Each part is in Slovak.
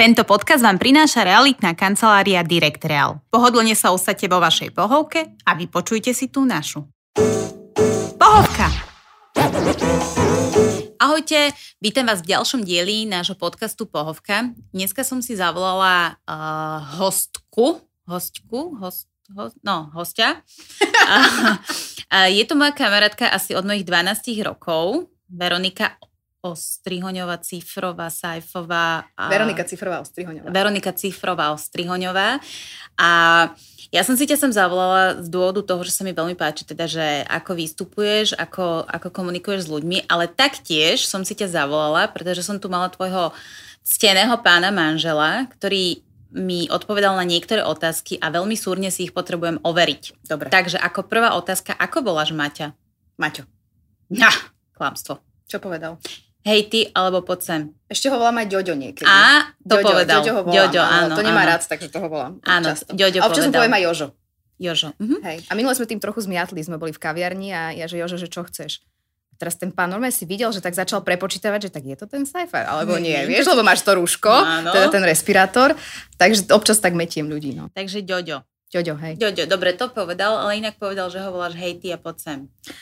Tento podcast vám prináša realitná kancelária Direct Real. Pohodlne sa usadte vo vašej pohovke a vypočujte si tú našu. Pohovka! Ahojte, vítam vás v ďalšom dieli nášho podcastu Pohovka. Dneska som si zavolala uh, hostku, hostku, host, host, no, hostia. je to moja kamarátka asi od mojich 12 rokov, Veronika Ostrihoňová, Cifrová, Sajfová. A... Veronika Cifrová Ostrihoňová. Veronika Cifrová Ostrihoňová. A ja som si ťa sem zavolala z dôvodu toho, že sa mi veľmi páči, teda, že ako vystupuješ, ako, ako komunikuješ s ľuďmi, ale taktiež som si ťa zavolala, pretože som tu mala tvojho cteného pána manžela, ktorý mi odpovedal na niektoré otázky a veľmi súrne si ich potrebujem overiť. Dobre. Takže ako prvá otázka, ako voláš Maťa? Maťo. Ja, klamstvo. Čo povedal? Hej ty, alebo poď sem. Ešte ho volám aj Ďoďo niekedy. A, to Ďoďo, povedal. Ďoďo ho volám, Ďoďo, áno. To nemá áno. rád, takže to ho volám. Áno, často. Ďoďo A občas mu povedal. poviem aj Jožo. Jožo. Mhm. Hej. A minule sme tým trochu zmiatli, sme boli v kaviarni a ja, že Jožo, že čo chceš? Teraz ten pán normálne si videl, že tak začal prepočítavať, že tak je to ten sci-fi, alebo nie, vieš, lebo máš to rúško, Áno. teda ten respirátor, takže občas tak metiem ľudí, no. Takže Ďoďo. Ďoďo, hej. Ďoďo, dobre, to povedal, ale inak povedal, že ho voláš hej ty a poď sem.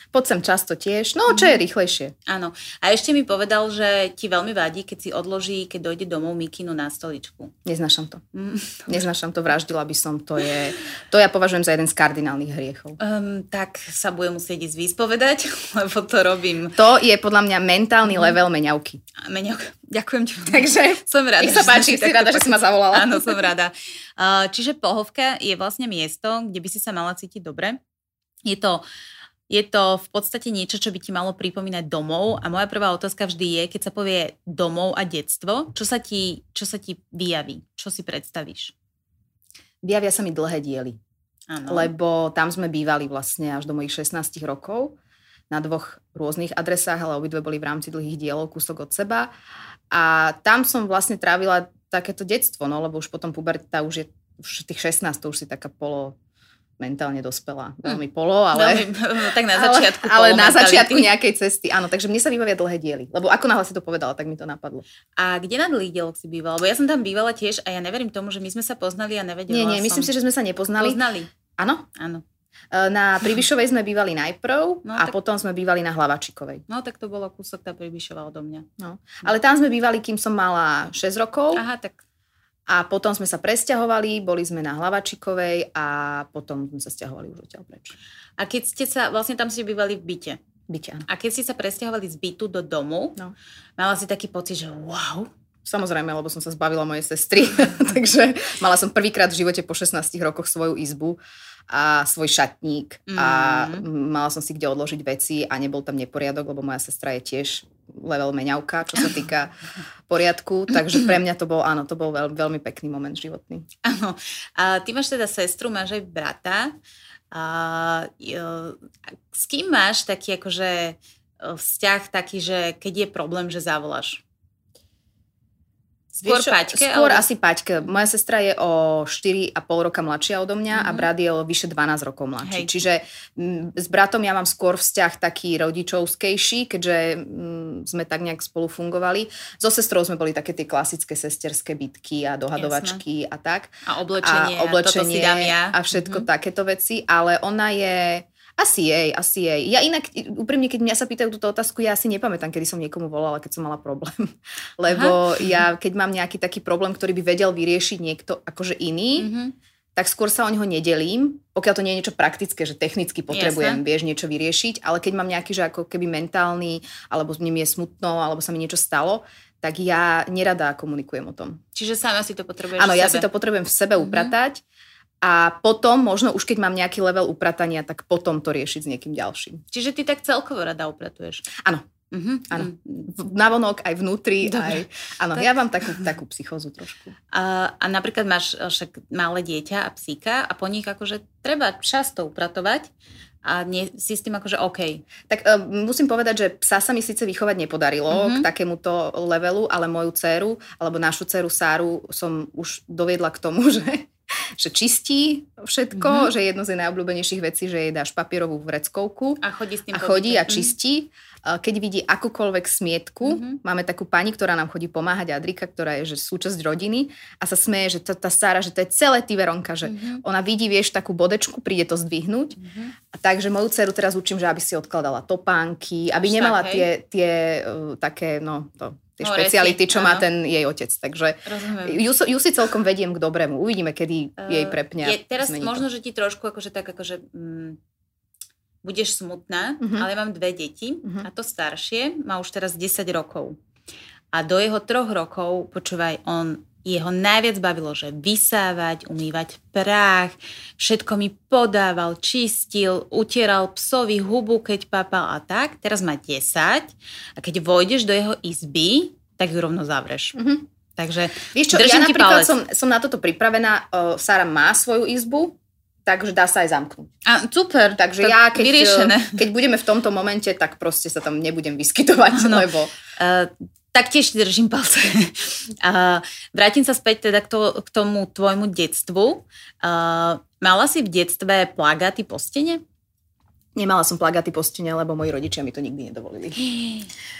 Poď sem často tiež, no čo je Mhm. rýchlejšie. Áno. A ešte mi povedal, že ti veľmi vadí, keď si odloží, keď dojde domov mikinu na stoličku. Neznášam to. Mm. Neznášam to, vraždila by som, to je, to ja považujem za jeden z kardinálnych hriechov. Um, tak sa budem musieť ísť vyspovedať, lebo to robím. To je podľa mňa mentálny level meňavky. A Meňok, ďakujem ti. Takže som rada. nech sa že páči, si rada, že si ma zavolala. Áno, som rada. Uh, Čiže pohovka je vlastne miesto, kde by si sa mala cítiť dobre. Je to, je to v podstate niečo, čo by ti malo pripomínať domov a moja prvá otázka vždy je, keď sa povie domov a detstvo, čo sa ti, čo sa ti vyjaví? Čo si predstavíš? Vyjavia sa mi dlhé diely, Áno. lebo tam sme bývali vlastne až do mojich 16 rokov na dvoch rôznych adresách, ale obidve boli v rámci dlhých dielov kúsok od seba. A tam som vlastne trávila takéto detstvo, no lebo už potom puberta už je už tých 16, to už si taká polo mentálne dospelá. Veľmi polo, ale... Veľmi, tak na ale- začiatku. Ale, na polomentality. začiatku nejakej cesty, áno. Takže mne sa vybavia dlhé diely. Lebo ako náhle si to povedala, tak mi to napadlo. A kde na dlhých dieloch si bývala? Lebo ja som tam bývala tiež a ja neverím tomu, že my sme sa poznali a nevedela Nie, nie, myslím som. si, že sme sa nepoznali. Poznali. Áno. Áno. E, Na Pribišovej sme bývali najprv No, a tak- potom sme bývali na Hlavačikovej. No tak to bolo kúsok tá Pribišová odo mňa. No. Ale tam sme bývali, kým som mala 6 rokov Aha, tak a potom sme sa presťahovali, boli sme na Hlavačikovej a potom sme sa stiahovali už odtiaľ preč. A keď ste sa, vlastne tam ste bývali v byte. Byť, áno. A keď ste sa presťahovali z bytu do domu, No. mala si taký pocit, že wow, Samozrejme, lebo som sa zbavila mojej sestry, takže mala som prvýkrát v živote po 16 rokoch svoju izbu a svoj šatník a Mm. mala som si kde odložiť veci a nebol tam neporiadok, lebo moja sestra je tiež level meňavka, čo sa týka poriadku, takže pre mňa to bol, áno, to bol veľ, veľmi pekný moment životný. áno. A ty máš teda sestru, máš aj brata. A, jo, a s kým máš taký akože e, vzťah taký, že keď je problém, že zavoláš? Skôr Vieš Paťke? Skôr alebo- asi Paťke. Moja sestra je o 4,5 roka mladšia odo mňa a Mhm. brat je o vyše 12 rokov mladší. Hej. Čiže m, s bratom ja mám skôr vzťah taký rodičovskejší, keďže m, sme tak nejak spolu fungovali. So sestrou sme boli také tie klasické sesterské bitky a dohadovačky a tak. A oblečenie, a oblečenie toto si dám ja. a všetko Mhm. takéto veci, ale ona je... Asi jej, asi jej. Ja inak, úprimne, keď mňa sa pýtajú túto otázku, ja si nepamätám, kedy som niekomu volala, keď som mala problém. Lebo ja, keď mám nejaký taký problém, ktorý by vedel vyriešiť niekto akože iný, Mhm. tak skôr sa o neho nedelím, pokiaľ to nie je niečo praktické, že technicky potrebujem, Jasné. vieš, niečo vyriešiť, ale keď mám nejaký, že ako keby mentálny, alebo mne je smutno, alebo sa mi niečo stalo, tak ja nerada komunikujem o tom. Čiže sama si to potrebuješ Áno, ja sebe. si to potrebujem v sebe Mhm. upratať a potom, možno už keď mám nejaký level upratania, tak potom to riešiť s niekým ďalším. Čiže ty tak celkovo rada upratuješ. Áno. Mhm. Áno. Mhm. Navonok, aj vnútri, Dobre. aj... Áno, Tak- ja mám takú, takú psychózu trošku. A, a napríklad máš e, však malé dieťa a psíka a po nich akože treba často upratovať a nie, si s tým akože OK. Tak uh, musím povedať, že psa sa mi síce vychovať nepodarilo Mhm. k takémuto levelu, ale moju dceru, alebo našu dceru Sáru som už doviedla k tomu, že, že čistí všetko, mm-hmm. že jedno z najobľúbenejších vecí, že jej dáš papierovú vreckovku a chodí, s tým a, chodí a čistí. Keď vidí akúkoľvek smietku, mm-hmm. máme takú pani, ktorá nám chodí pomáhať, Adrika, ktorá je že súčasť rodiny a sa smeje, že to, tá Sára, že to je celé ty Veronka, že mm-hmm. ona vidí, vieš, takú bodečku, príde to zdvihnúť. Mm-hmm. A takže moju dceru teraz učím, že aby si odkladala topánky, aby Však, nemala hej. tie, tie uh, také, no to tie no, špeciality, čo áno. má ten jej otec. Takže ju, ju si celkom vediem k dobrému. Uvidíme, kedy uh, jej prepňa. Je, teraz možno, to. že ti trošku akože tak akože... Mm, budeš smutná, uh-huh. ale mám dve deti uh-huh. a to staršie má už teraz 10 rokov. A do jeho troch rokov, počúvaj, on jeho najviac bavilo, že vysávať, umývať prach, všetko mi podával, čistil, utieral psovi hubu, keď papal a tak. Teraz má 10 a keď vojdeš do jeho izby, tak ju rovno zavreš. Mm-hmm. Takže Víš čo, ja napríklad som, som na toto pripravená. Uh, Sara má svoju izbu, takže dá sa aj zamknúť. A super, takže tak ja keď, vyriešené. keď budeme v tomto momente, tak proste sa tam nebudem vyskytovať, no. lebo... Uh, tak tiež držím palce. Uh, vrátim sa späť teda k, to, k tomu tvojmu detstvu. Uh, mala si v detstve plagáty po stene? Nemala som plagaty po stene, lebo moji rodičia mi to nikdy nedovolili.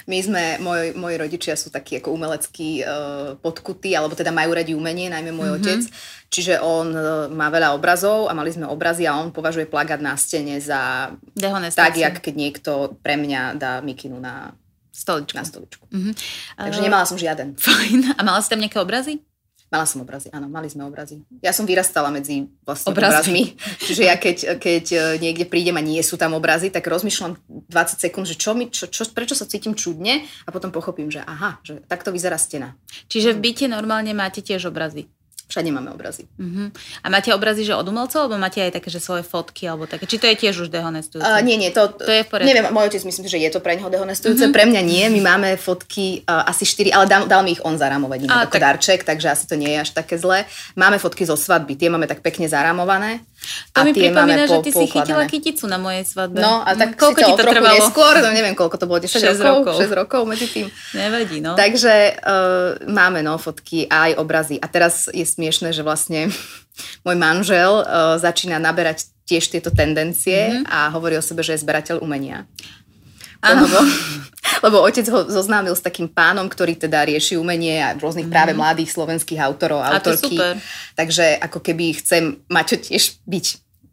My sme, moj, moji rodičia sú takí ako umeleckí uh, podkutí, alebo teda majú radi umenie, najmä môj mm-hmm. otec. Čiže on uh, má veľa obrazov a mali sme obrazy a on považuje plagát na stene za tak, jak keď niekto pre mňa dá mikinu na Stoličku. Na stoličku. Uh-huh. Takže nemala som žiaden. Fajn. A mala si tam nejaké obrazy? Mala som obrazy, áno, mali sme obrazy. Ja som vyrastala medzi vlastne obrazy. obrazmi, čiže ja keď, keď e, niekde prídem a nie sú tam obrazy, tak rozmýšľam 20 sekúnd, že čo mi, čo, čo, prečo sa cítim čudne a potom pochopím, že aha, že takto vyzerá stena. Čiže v byte normálne máte tiež obrazy? Všade máme obrazy. Uh-huh. A máte obrazy, že od umelcov, alebo máte aj také, že svoje fotky, alebo také? Či to je tiež už dehonestujúce? Uh, nie, nie, to, to je v poriadku. Neviem, môj otec myslím, že je to pre neho dehonestujúce, uh-huh. pre mňa nie. My máme fotky uh, asi 4, ale dal, dal mi ich on zaramovať, nie ako tak... darček, takže asi to nie je až také zlé. Máme fotky zo svadby, tie máme tak pekne zaramované. To a mi pripomína, že ty si chytila kyticu na mojej svadbe. No a tak koľko ti to trvalo? Neskôr, no neviem, koľko to bolo, 10 6 rokov, 6 rokov medzi tým. Nevadí, no. Takže uh, máme no fotky a aj obrazy. A teraz je smiešne, že vlastne môj manžel uh, začína naberať tiež tieto tendencie mm-hmm. a hovorí o sebe, že je zberateľ umenia. Lebo, lebo otec ho zoznámil s takým pánom, ktorý teda rieši umenie a rôznych mm. práve mladých slovenských autorov a autorky. super. Takže ako keby chcem mať tiež byť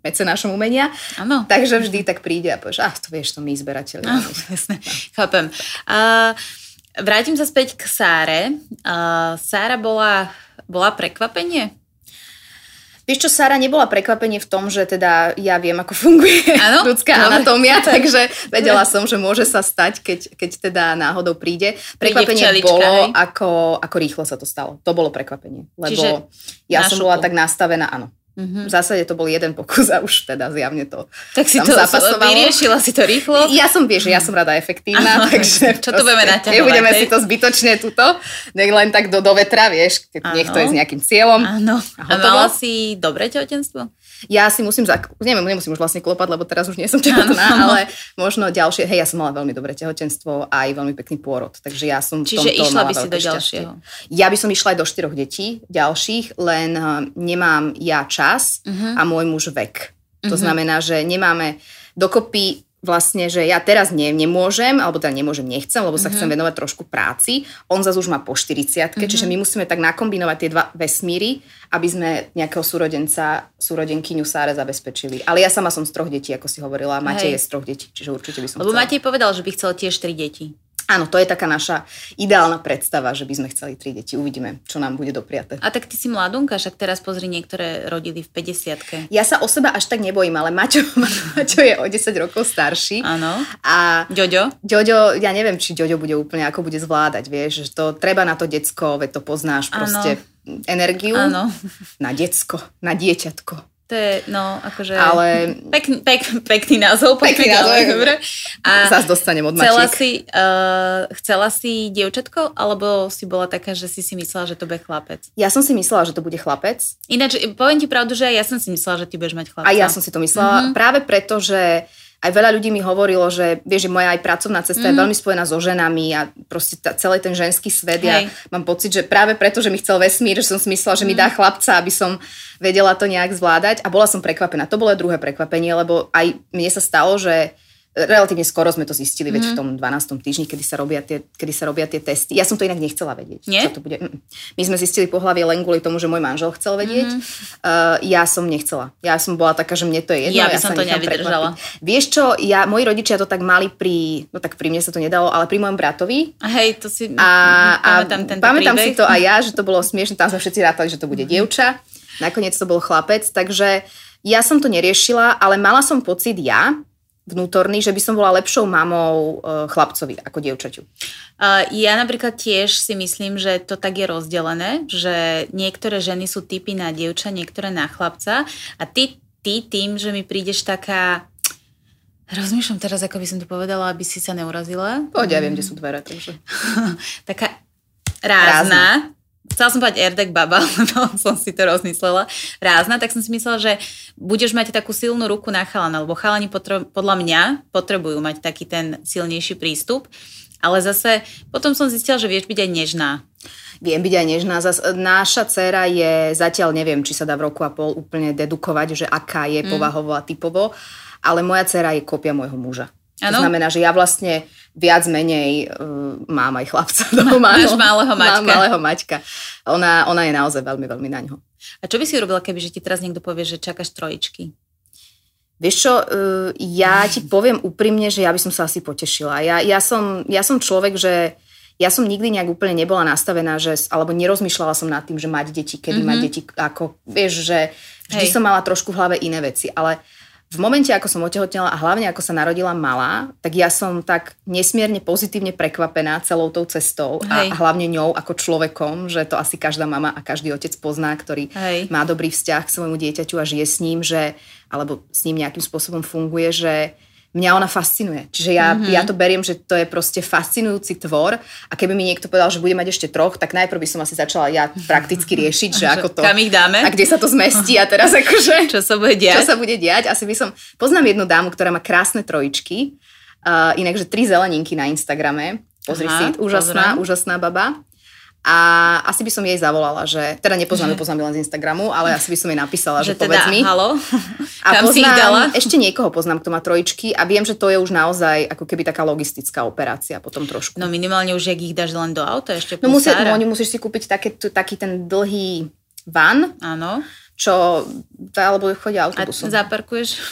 mecenášom umenia. Ano. Takže vždy tak príde a povieš, ah, to vieš, to my zberateľi. Áno, jasné. Chápem. Uh, vrátim sa späť k Sáre. Uh, Sára bola, bola prekvapenie? Vieš čo, Sara nebola prekvapenie v tom, že teda ja viem, ako funguje ano? ľudská anatómia, takže vedela som, že môže sa stať, keď, keď teda náhodou príde. Prekvapenie príde bolo, ako, ako rýchlo sa to stalo. To bolo prekvapenie. Lebo Čiže ja som bola tak nastavená, áno, Mm-hmm. V zásade to bol jeden pokus a už teda zjavne to Tak si to zapasovalo. vyriešila si to rýchlo? Ja som, vieš, ja som rada efektívna, Aha, takže čo to budeme naťahovať? Nebudeme si to zbytočne tuto, nech len tak do, do vetra, vieš, keď niekto je s nejakým cieľom. Áno. A, a mala si dobré tehotenstvo? Ja si musím, zak- neviem, nemusím už vlastne klopať, lebo teraz už nie som tehotná, ale možno ďalšie, hej, ja som mala veľmi dobré tehotenstvo a aj veľmi pekný pôrod, takže ja som v Čiže išla by si do ďalšieho? Ja by som išla aj do štyroch detí ďalších, len eh, nemám ja čas uh-huh. a môj muž vek. To uh-huh. znamená, že nemáme dokopy vlastne, že ja teraz ne, nemôžem, alebo teda nemôžem, nechcem, lebo sa mm-hmm. chcem venovať trošku práci. On zase už má po 40 mm-hmm. čiže my musíme tak nakombinovať tie dva vesmíry, aby sme nejakého súrodenca, súrodenkyňu Sáre zabezpečili. Ale ja sama som z troch detí, ako si hovorila, Matej je z troch detí, čiže určite by som Lebo chcela. Matej povedal, že by chcel tiež tri deti. Áno, to je taká naša ideálna predstava, že by sme chceli tri deti. Uvidíme, čo nám bude dopriate. A tak ty si mladunka, však teraz pozri, niektoré rodili v 50 Ja sa o seba až tak nebojím, ale Maťo, Maťo je o 10 rokov starší. Áno. A Ďoďo? Ďoďo, ja neviem, či Ďoďo bude úplne, ako bude zvládať, vieš, že to treba na to decko, veď to poznáš proste energiu. Áno. Na decko, na dieťatko. To je, no, akože... Ale... Pekný, pek, pekný názov. Pekný názov, dobre. A Zas dostanem od chcela si, uh, chcela si dievčatko, alebo si bola taká, že si si myslela, že to bude chlapec? Ja som si myslela, že to bude chlapec. Ináč, poviem ti pravdu, že ja som si myslela, že ty budeš mať chlapca. A ja som si to myslela, mm-hmm. práve preto, že aj veľa ľudí mi hovorilo, že vieš, že moja aj pracovná cesta mm. je mhm. veľmi spojená so ženami a proste ta, celý ten ženský svet. Hej. Ja mám pocit, že práve preto, že mi chcel vesmír, že som si myslela, že mm. mi dá mhm. chlapca, aby som vedela to nejak zvládať a bola som prekvapená. To bolo druhé prekvapenie, lebo aj mne sa stalo, že relatívne skoro sme to zistili, mm. veď v mhm. tom 12. týždni, kedy sa, robia tie, kedy sa robia tie testy. Ja som to inak nechcela vedieť. Nie? Čo to bude. My sme zistili pohlavie len kvôli tomu, že môj manžel chcel vedieť. Mm. Uh, ja som nechcela. Ja som bola taká, že mne to je jedno. Ja by ja som to nevydržala. Prekvapiť. Vieš čo, ja, moji rodičia to tak mali pri, no tak pri mne sa to nedalo, ale pri mojom bratovi. A hej, to si a, a pamätám tento Pamätám príbeh. si to aj ja, že to bolo smiešne, tam sme všetci rátali, že to bude mm. dievča. Nakoniec to bol chlapec, takže ja som to neriešila, ale mala som pocit ja, vnútorný, že by som bola lepšou mamou e, chlapcovi ako dievčaťu. Uh, ja napríklad tiež si myslím, že to tak je rozdelené, že niektoré ženy sú typy na dievča, niektoré na chlapca a ty, ty tým, že mi prídeš taká Rozmýšľam teraz, ako by som to povedala, aby si sa neurazila. Poď, ja viem, kde sú dvere, takže. taká rázna, rázna chcela som povedať Erdek baba, lebo som si to rozmyslela, rázna, tak som si myslela, že budeš mať takú silnú ruku na chalana, lebo chalani potre- podľa mňa potrebujú mať taký ten silnejší prístup, ale zase potom som zistila, že vieš byť aj nežná. Viem byť aj nežná. Zas, náša dcera je, zatiaľ neviem, či sa dá v roku a pol úplne dedukovať, že aká je mm. povahovo a typovo, ale moja dcera je kopia môjho muža. Ano? To znamená, že ja vlastne viac menej uh, mám aj chlapca doma. Máš malého mačka. Mám malého mačka. Ona, ona je naozaj veľmi, veľmi na ňo. A čo by si urobila, keby že ti teraz niekto povie, že čakáš trojičky? Vieš čo, uh, ja ti poviem úprimne, že ja by som sa asi potešila. Ja, ja, som, ja som človek, že ja som nikdy nejak úplne nebola nastavená, že, alebo nerozmýšľala som nad tým, že mať deti, kedy mm-hmm. mať deti, ako, vieš, že vždy Hej. som mala trošku v hlave iné veci, ale v momente, ako som otehotnela a hlavne ako sa narodila malá, tak ja som tak nesmierne pozitívne prekvapená celou tou cestou a, a hlavne ňou ako človekom, že to asi každá mama a každý otec pozná, ktorý Hej. má dobrý vzťah k svojmu dieťaťu a žije s ním, že, alebo s ním nejakým spôsobom funguje, že mňa ona fascinuje. Čiže ja, mm-hmm. ja to beriem, že to je proste fascinujúci tvor a keby mi niekto povedal, že bude mať ešte troch, tak najprv by som asi začala ja prakticky riešiť, že ako to... Kam ich dáme? A kde sa to zmestí a teraz akože... Čo sa bude diať? Čo sa bude diať? Asi by som... Poznám jednu dámu, ktorá má krásne trojičky, uh, inak, že tri zeleninky na Instagrame. Pozri Aha, si, úžasná, pozrám. úžasná baba. A asi by som jej zavolala, že teda nepoznám, mm. poznám len z Instagramu, ale asi by som jej napísala, že, že teda, povedz mi. Halo? A Kam poznám, si dala? ešte niekoho poznám, kto má trojičky a viem, že to je už naozaj ako keby taká logistická operácia potom trošku. No minimálne už, ak ich dáš len do auta, ešte No, musí, no musíš si kúpiť také, taký ten dlhý van. Áno. Čo, alebo chodia autobusom. A zaparkuješ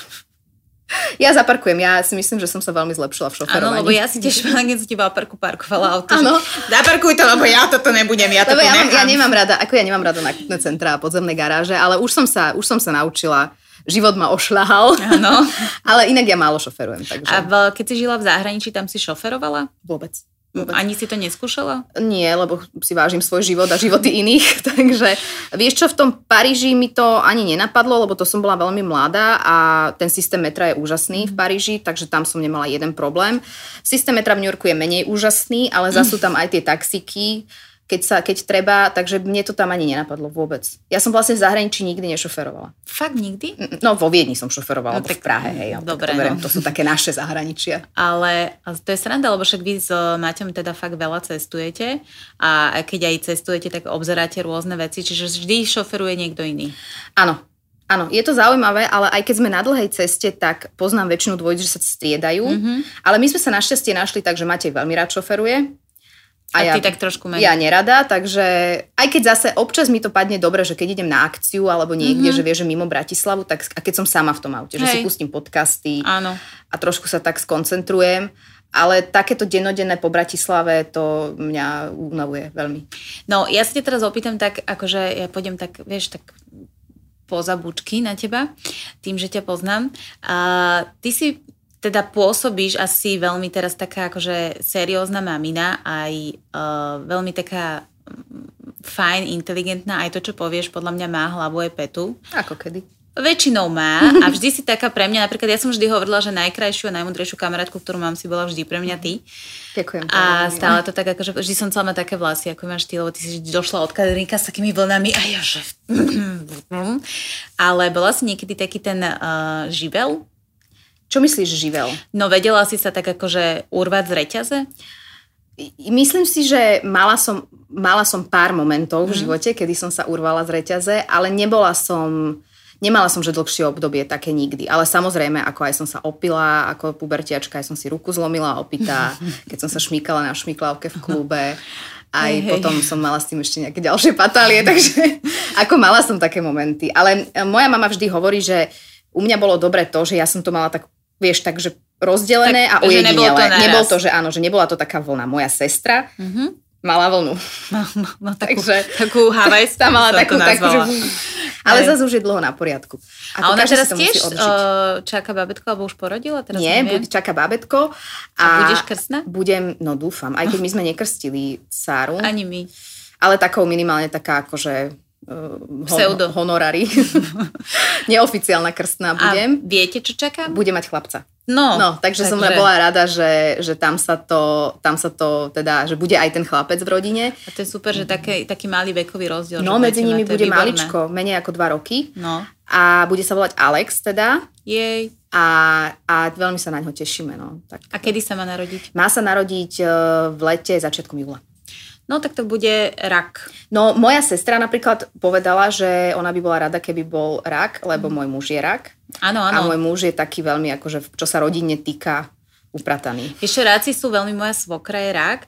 ja zaparkujem, ja si myslím, že som sa veľmi zlepšila v šoferovaní. Áno, lebo ja si tiež keď som ti v parku parkovala auto. Áno. Zaparkuj to, lebo ja toto nebudem, ja lebo to ja, mám, ja nemám rada, ako ja nemám rada nákupné centra a podzemné garáže, ale už som sa, už som sa naučila život ma ošľahal. Áno. ale inak ja málo šoferujem. Takže... A v, keď si žila v zahraničí, tam si šoferovala? Vôbec. Vôbec. Ani si to neskúšala? Nie, lebo si vážim svoj život a životy iných. Takže vieš čo, v tom Paríži mi to ani nenapadlo, lebo to som bola veľmi mladá a ten systém metra je úžasný v Paríži, takže tam som nemala jeden problém. Systém metra v New Yorku je menej úžasný, ale zase sú tam aj tie taxiky keď, sa, keď treba, takže mne to tam ani nenapadlo vôbec. Ja som vlastne v zahraničí nikdy nešoferovala. Fakt nikdy? No vo Viedni som šoferovala, no, tak, v Prahe, hej. Dobre, to, beriem, no. to sú také naše zahraničia. Ale to je sranda, lebo však vy s Maťom teda fakt veľa cestujete a keď aj cestujete, tak obzeráte rôzne veci, čiže vždy šoferuje niekto iný. Áno, Áno, je to zaujímavé, ale aj keď sme na dlhej ceste, tak poznám väčšinu dvojic, že sa striedajú. Mm-hmm. Ale my sme sa našťastie našli tak, že Matej veľmi rád šoferuje a, a ja, ty tak trošku menej. Ja nerada, takže aj keď zase občas mi to padne dobre, že keď idem na akciu alebo niekde, mm-hmm. že vie, že mimo Bratislavu, tak a keď som sama v tom aute, Hej. že si pustím podcasty Áno. a trošku sa tak skoncentrujem. Ale takéto dennodenné po Bratislave to mňa unavuje veľmi. No, ja sa te teraz opýtam tak, akože ja pôjdem tak, vieš, tak poza bučky na teba, tým, že ťa poznám. A ty si teda pôsobíš asi veľmi teraz taká akože seriózna mamina, aj uh, veľmi taká mm, fajn, inteligentná, aj to, čo povieš, podľa mňa má hlavu aj petu. Ako kedy? Väčšinou má a vždy si taká pre mňa, napríklad ja som vždy hovorila, že najkrajšiu a najmudrejšiu kamarátku, ktorú mám, si bola vždy pre mňa ty. Ďakujem. A stále to tak, akože vždy som chcela mať také vlasy, ako máš ty, lebo ty si došla od Kadrinka s takými vlnami a ja že... Ale bola si niekedy taký ten uh, živel, Čo myslíš živel? No vedela si sa tak akože urvať z reťaze? Myslím si, že mala som, mala som pár momentov v mhm. živote, kedy som sa urvala z reťaze, ale nebola som, nemala som, že dlhšie obdobie také nikdy. Ale samozrejme, ako aj som sa opila, ako pubertiačka, aj som si ruku zlomila opitá, keď som sa šmíkala na šmíklavke v klube. Aj hej, potom hej. som mala s tým ešte nejaké ďalšie patálie, takže ako mala som také momenty. Ale moja mama vždy hovorí, že u mňa bolo dobre to, že ja som to mala tak, vieš, tak, že rozdelené tak, a ojedinele. Nebol to, nebol to, že áno, že nebola to taká vlna. Moja sestra mm-hmm. mala vlnu. No, no, no takú, Takže, takú havajskú Tá mala takú, takú, že... Ale zase už je dlho na poriadku. Ako a ona teraz tiež uh, čaká babetko, alebo už porodila? Teraz Nie, bude, čaká babetko. A, a budeš krstná? Budem, no dúfam, aj keď my sme nekrstili Sáru. Ani my. Ale takou minimálne taká akože uh, Pseudo. honorary. Neoficiálna krstná budem. A viete, čo čaká? Bude mať chlapca. No, no takže, takže som bola rada, že, že tam, sa to, tam sa to teda, že bude aj ten chlapec v rodine. A to je super, že také, taký malý vekový rozdiel. No, medzi nimi bude výborné. maličko, menej ako dva roky. No. A bude sa volať Alex teda. Jej. A, a veľmi sa na ňo tešíme. No. Tak, a kedy sa má narodiť? Má sa narodiť e, v lete začiatkom júla. No tak to bude rak. No moja sestra napríklad povedala, že ona by bola rada, keby bol rak, lebo môj muž je rak. Áno, áno. A môj muž je taký veľmi, akože, čo sa rodine týka, uprataný. Ešte ráci sú veľmi moja svokra je rak.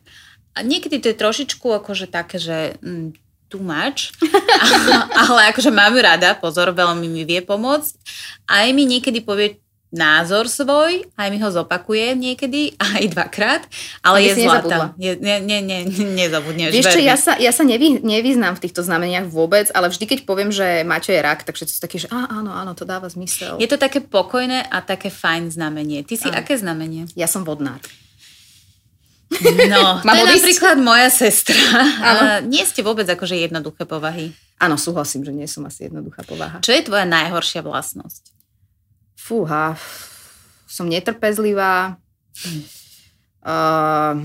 A niekedy to je trošičku akože také, že mm, too much, ale akože mám ju rada, pozor, veľmi mi vie pomôcť. Aj mi niekedy povie, názor svoj, aj mi ho zopakuje niekedy, aj dvakrát, ale je zlatá. Je, nie, nie, nie, nezabudneš. Vieš čo, ja sa, ja sa nevy, nevyznám v týchto znameniach vôbec, ale vždy, keď poviem, že Maťo je rak, tak všetci sú takí, že á, áno, áno, to dáva zmysel. Je to také pokojné a také fajn znamenie. Ty si aj. aké znamenie? Ja som vodnár. No, to je napríklad moja sestra. Áno. Nie ste vôbec akože jednoduché povahy. Áno, súhlasím, že nie som asi jednoduchá povaha. Čo je tvoja najhoršia vlastnosť? Fúha, som netrpezlivá. Uh,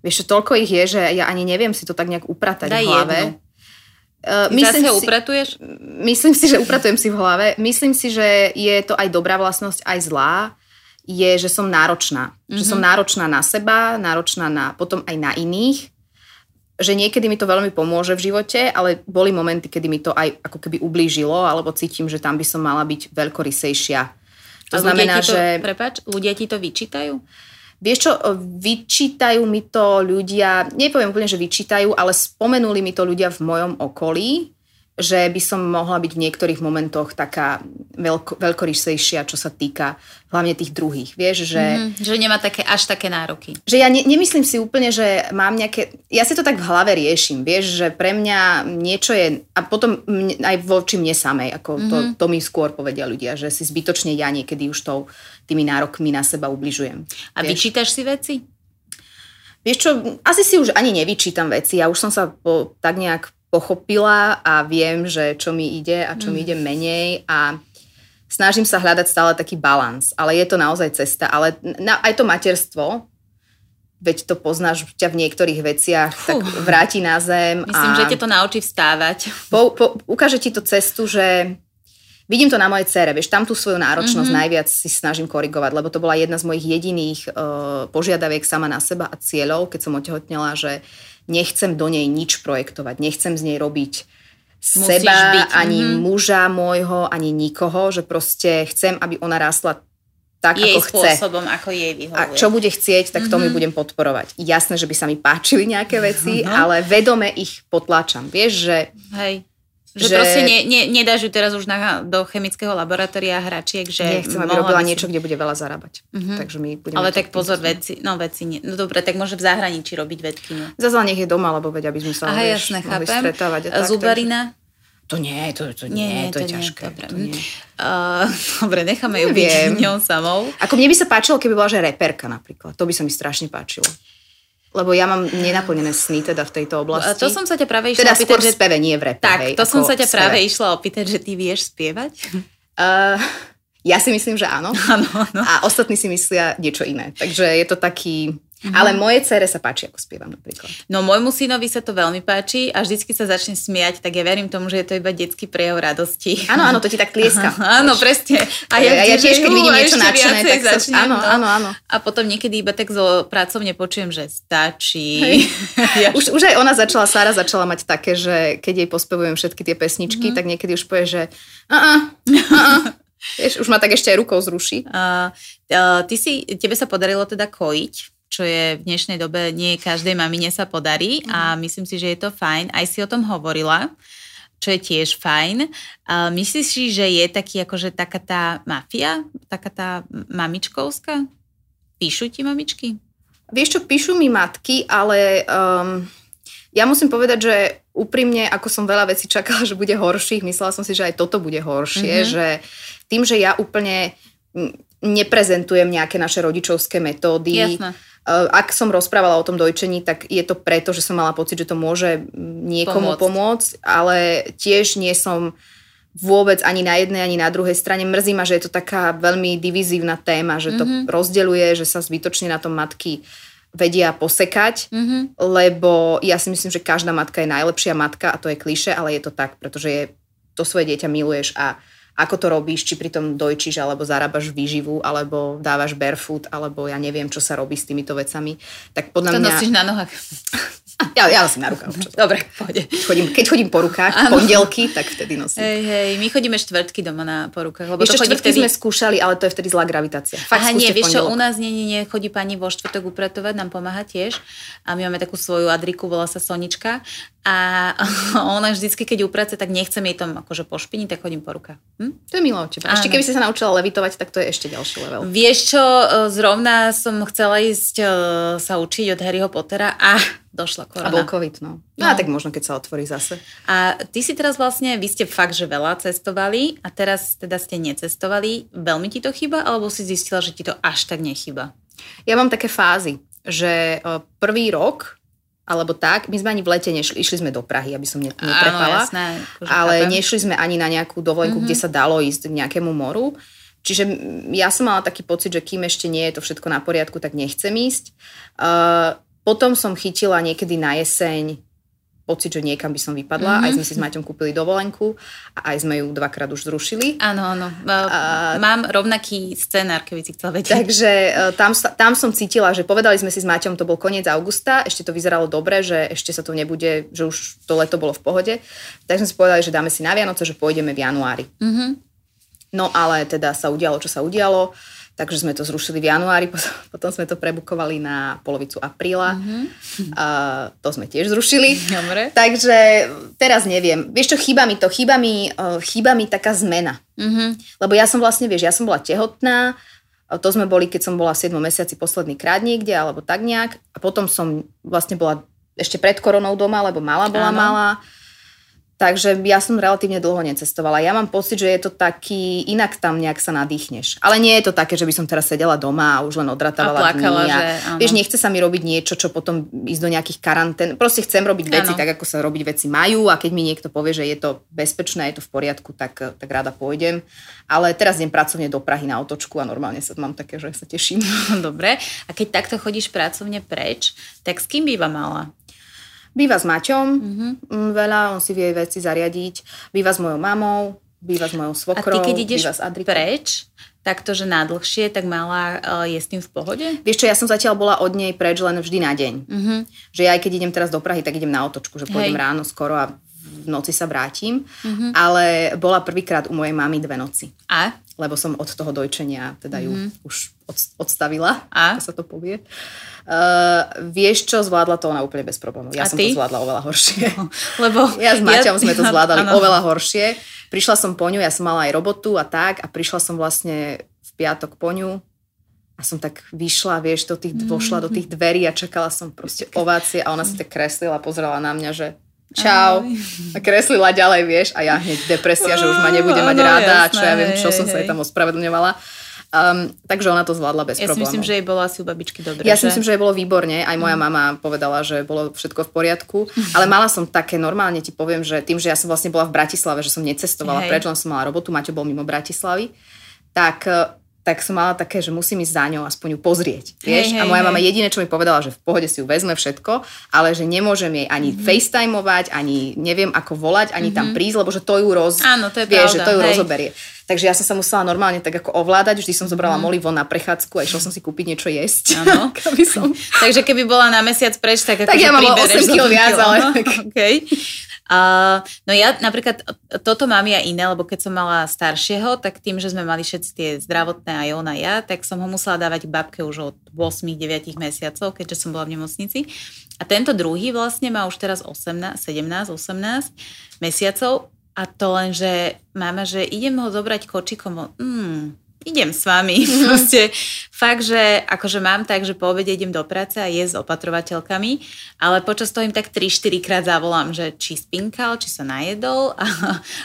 vieš, toľko ich je, že ja ani neviem si to tak nejak upratať Daj v hlave. Jednu. Uh, myslím si, upratuješ? Myslím si, že upratujem si v hlave. Myslím si, že je to aj dobrá vlastnosť, aj zlá. Je, že som náročná. Mm-hmm. Že som mhm. náročná na seba, náročná na, potom aj na iných že niekedy mi to veľmi pomôže v živote, ale boli momenty, kedy mi to aj ako keby ublížilo, alebo cítim, že tam by som mala byť veľkorysejšia. To A znamená, to, že... Prepač, ľudia ti to vyčítajú? Vieš čo, vyčítajú mi to ľudia, nepoviem úplne, že vyčítajú, ale spomenuli mi to ľudia v mojom okolí, že by som mohla byť v niektorých momentoch taká veľko, veľkorysejšia, čo sa týka hlavne tých druhých. Vieš, že... Mm-hmm, že nemá také, až také nároky. Že ja ne, nemyslím si úplne, že mám nejaké... Ja si to tak v hlave riešim, vieš, že pre mňa niečo je... A potom mne, aj voči mne samej, ako mm-hmm. to, to mi skôr povedia ľudia, že si zbytočne ja niekedy už tou, tými nárokmi na seba ubližujem. A vieš? vyčítaš si veci? Vieš čo, asi si už ani nevyčítam veci. Ja už som sa po, tak nejak pochopila a viem, že čo mi ide a čo mm. mi ide menej a snažím sa hľadať stále taký balans, ale je to naozaj cesta, ale na, aj to materstvo, veď to poznáš ťa v niektorých veciach, Fú. tak vráti na zem. Myslím, a že ťa to naučí vstávať. Po, po, ukáže ti to cestu, že vidím to na mojej cere, vieš, tam tú svoju náročnosť mm-hmm. najviac si snažím korigovať, lebo to bola jedna z mojich jediných uh, požiadaviek sama na seba a cieľov, keď som otehotnela, že nechcem do nej nič projektovať, nechcem z nej robiť Musíš seba, byť. ani mm-hmm. muža môjho, ani nikoho, že proste chcem, aby ona rásla tak, jej ako chce. spôsobom, ako jej vyhovuje. A čo bude chcieť, tak mm-hmm. to mi mhm. budem podporovať. Jasné, že by sa mi páčili nejaké veci, mm-hmm. ale vedome ich potláčam. Vieš, že... Hej že, že proste ne, ne, nedáš ju teraz už na, do chemického laboratória hračiek, že... Nechcem, aby robila si... niečo, kde bude veľa zarábať. Uh-huh. Takže my budeme Ale tak pozor, veci, no veci nie. No dobre, tak môže v zahraničí robiť vedkyňu. Zase nech je doma, lebo veď, aby sme sa Aha, jasné, chápem. stretávať. A tak, Zubarina? Takže... To nie, to, to nie, nie to, to je nie, ťažké. Dobre. To nie. Uh, dobre, necháme ju byť ňou samou. Ako mne by sa páčilo, keby bola že reperka napríklad. To by sa mi strašne páčilo. Lebo ja mám nenaplnené sny teda v tejto oblasti. To som sa ťa práve išla teda opýtať, že... speve, nie v repe, Tak, hej, to som sa ťa speve. práve išla opýtať, že ty vieš spievať? Uh, ja si myslím, že áno. Áno, áno. A ostatní si myslia niečo iné. Takže je to taký... Mm-hmm. Ale moje cere sa páči, ako spievam napríklad. No môjmu synovi sa to veľmi páči a vždycky sa začne smiať, tak ja verím tomu, že je to iba detský prejav radosti. Áno, áno, to ti tak tlieska. áno, presne. A ja, ja, ja tiež, keď vidím niečo nadšené, tak sa... Áno, no. áno, áno. A potom niekedy iba tak zo pracovne počujem, že stačí. ja už, už aj ona začala, Sára začala mať také, že keď jej pospevujem všetky tie pesničky, mm-hmm. tak niekedy už povie, že uh-uh, uh-uh. Vieš, už ma tak ešte aj rukou zruší. Uh, uh, ty si, tebe sa podarilo teda kojiť čo je v dnešnej dobe nie každej mamine sa podarí mm. a mhm. myslím si, že je to fajn. Aj si o tom hovorila, čo je tiež fajn. Uh, myslíš si, že je taký akože taká tá mafia, taká tá mamičkovská? Píšu ti mamičky? Vieš čo, píšu mi matky, ale um, ja musím povedať, že úprimne, ako som veľa vecí čakala, že bude horších, myslela som si, že aj toto bude horšie, mm-hmm. že tým, že ja úplne neprezentujem nejaké naše rodičovské metódy, Jasné Eh, ak som rozprávala o tom dojčení, tak je to preto, že som mala pocit, že to môže niekomu pomôcť, pomôcť ale tiež nie som vôbec ani na jednej, ani na druhej strane. Mrzí ma, že je to taká veľmi divízívna téma, že to mm-hmm. rozdeľuje, že sa zbytočne na tom matky vedia posekať, mm-hmm. lebo ja si myslím, že každá matka je najlepšia matka a to je kliše, ale je to tak, pretože je, to svoje dieťa miluješ a ako to robíš, či pritom dojčíš, alebo zarábaš výživu, alebo dávaš barefoot, alebo ja neviem, čo sa robí s týmito vecami. Tak podľa to mňa... nosíš na nohách. Ja, ja nosím na rukách. Dobre, pohode. Chodím, keď chodím po rukách, ano. pondelky, tak vtedy nosím. Hej, hej, my chodíme štvrtky doma na, po rukách. Lebo Ešte chodí vtedy... sme skúšali, ale to je vtedy zlá gravitácia. Fakt Aha, nie, vieš čo, u nás nie, nie, nie, chodí pani vo štvrtok upratovať, nám pomáha tiež. A my máme takú svoju Adriku, volá sa Sonička. A ona vždycky, keď uprace, tak nechcem jej tom akože pošpiniť, tak chodím po rukách. Hm? To je milé od teba. Ešte keby si sa naučila levitovať, tak to je ešte ďalší level. Vieš čo, e, zrovna som chcela ísť e, sa učiť od Harryho Pottera a došla korona. A bol COVID, no. no. No a tak možno, keď sa otvorí zase. A ty si teraz vlastne, vy ste fakt, že veľa cestovali a teraz teda ste necestovali. Veľmi ti to chýba, alebo si zistila, že ti to až tak nechýba? Ja mám také fázy, že prvý rok alebo tak. My sme ani v lete nešli, išli sme do Prahy, aby som neprepala. Áno, jasné, akože ale chápem. nešli sme ani na nejakú dovolenku, mm-hmm. kde sa dalo ísť k nejakému moru. Čiže ja som mala taký pocit, že kým ešte nie je to všetko na poriadku, tak nechcem ísť. Uh, potom som chytila niekedy na jeseň pocit, že niekam by som vypadla. Mm-hmm. Aj sme si s Maťom kúpili dovolenku a aj sme ju dvakrát už zrušili. Áno, áno. Uh, Mám rovnaký scenár, keby si chcela vedieť. Takže uh, tam, tam som cítila, že povedali sme si s Maťom, to bol koniec augusta, ešte to vyzeralo dobre, že ešte sa to nebude, že už to leto bolo v pohode. Tak sme si povedali, že dáme si na Vianoce, že pôjdeme v januári. Mm-hmm. No ale teda sa udialo, čo sa udialo. Uh, Takže sme to zrušili v januári, potom sme to prebukovali na polovicu apríla. Mm-hmm. A to sme tiež zrušili. Dobre. Takže teraz neviem. Vieš čo, chýba mi to. Chýba mi, uh, chýba mi taká zmena. Mm-hmm. Lebo ja som vlastne, vieš, ja som bola tehotná, to sme boli, keď som bola v 7 mesiaci posledný krát niekde, alebo tak nejak. A potom som vlastne bola ešte pred koronou doma, lebo mala bola Áno. malá. Takže ja som relatívne dlho necestovala. Ja mám pocit, že je to taký, inak tam nejak sa nadýchneš. Ale nie je to také, že by som teraz sedela doma a už len odratávala a plakala, dní. A, že, vieš, nechce sa mi robiť niečo, čo potom ísť do nejakých karantén. Proste chcem robiť veci ano. tak, ako sa robiť veci majú a keď mi niekto povie, že je to bezpečné, je to v poriadku, tak, tak rada pôjdem. Ale teraz idem pracovne do Prahy na otočku a normálne sa mám také, že sa teším. Dobre. A keď takto chodíš pracovne preč, tak s kým býva mala? Býva s Maťom, mm-hmm. veľa, on si vie veci zariadiť. Býva s mojou mamou, býva s mojou svokrou, A ty keď ideš býva s preč, takto, že nádlhšie, tak mala uh, je s tým v pohode? Vieš čo, ja som zatiaľ bola od nej preč len vždy na deň. Mm-hmm. Že ja aj keď idem teraz do Prahy, tak idem na otočku, že pôjdem Hej. ráno skoro a v noci sa vrátim. Mm-hmm. Ale bola prvýkrát u mojej mamy dve noci. A? Lebo som od toho dojčenia teda ju mm-hmm. už od, odstavila, A? ako sa to povie. Uh, vieš čo, zvládla to ona úplne bez problémov. Ja A som ty? to zvládla oveľa horšie. No, lebo ja s Maťom ja, sme to zvládali ja, oveľa horšie. Prišla som po ňu, ja som mala aj robotu a tak a prišla som vlastne v piatok po ňu a som tak vyšla, vieš, do tých, vošla do tých dverí a čakala som proste ovácie a ona sa tak kreslila, pozrela na mňa, že čau. A kreslila ďalej, vieš, a ja hneď depresia, že už ma nebude mať rada a čo ja viem, čo som sa jej tam ospravedlňovala. Um, takže ona to zvládla bez ja problémov. Ja si myslím, že jej bolo asi u babičky dobre. Ja že? si myslím, že jej bolo výborne. Aj moja mm. mama povedala, že bolo všetko v poriadku. Ale mala som také, normálne ti poviem, že tým, že ja som vlastne bola v Bratislave, že som necestovala Hej. preč, len som mala robotu, Maťo bol mimo Bratislavy, tak tak som mala také, že musím ísť za ňou, aspoň ju pozrieť. Vieš? Hej, a moja hej, mama hej. jediné, čo mi povedala, že v pohode si ju vezme všetko, ale že nemôžem jej ani Mhm. mm-hmm. facetimovať, ani neviem ako volať, ani mm-hmm. tam prísť, lebo že to ju roz... Áno, to je vieš, že pravda, to ju hej. rozoberie. Takže ja som sa musela normálne tak ako ovládať, vždy som zobrala Mhm. mm. Molly von na prechádzku a išla som si kúpiť niečo jesť. Áno. Som... Takže keby bola na mesiac preč, tak, Tak akože ja mám o pribereš 8 kg viac, ale no, okay. No ja napríklad toto mám ja iné, lebo keď som mala staršieho, tak tým, že sme mali všetci tie zdravotné aj ona ja, tak som ho musela dávať babke už od 8-9 mesiacov, keďže som bola v nemocnici. A tento druhý vlastne má už teraz 18, 17, 18 mesiacov a to len, že mama, že idem ho zobrať kočikom, mm, idem s vami. Proste fakt, že akože mám tak, že po obede idem do práce a jesť s opatrovateľkami, ale počas toho im tak 3-4 krát zavolám, že či spinkal, či sa najedol a,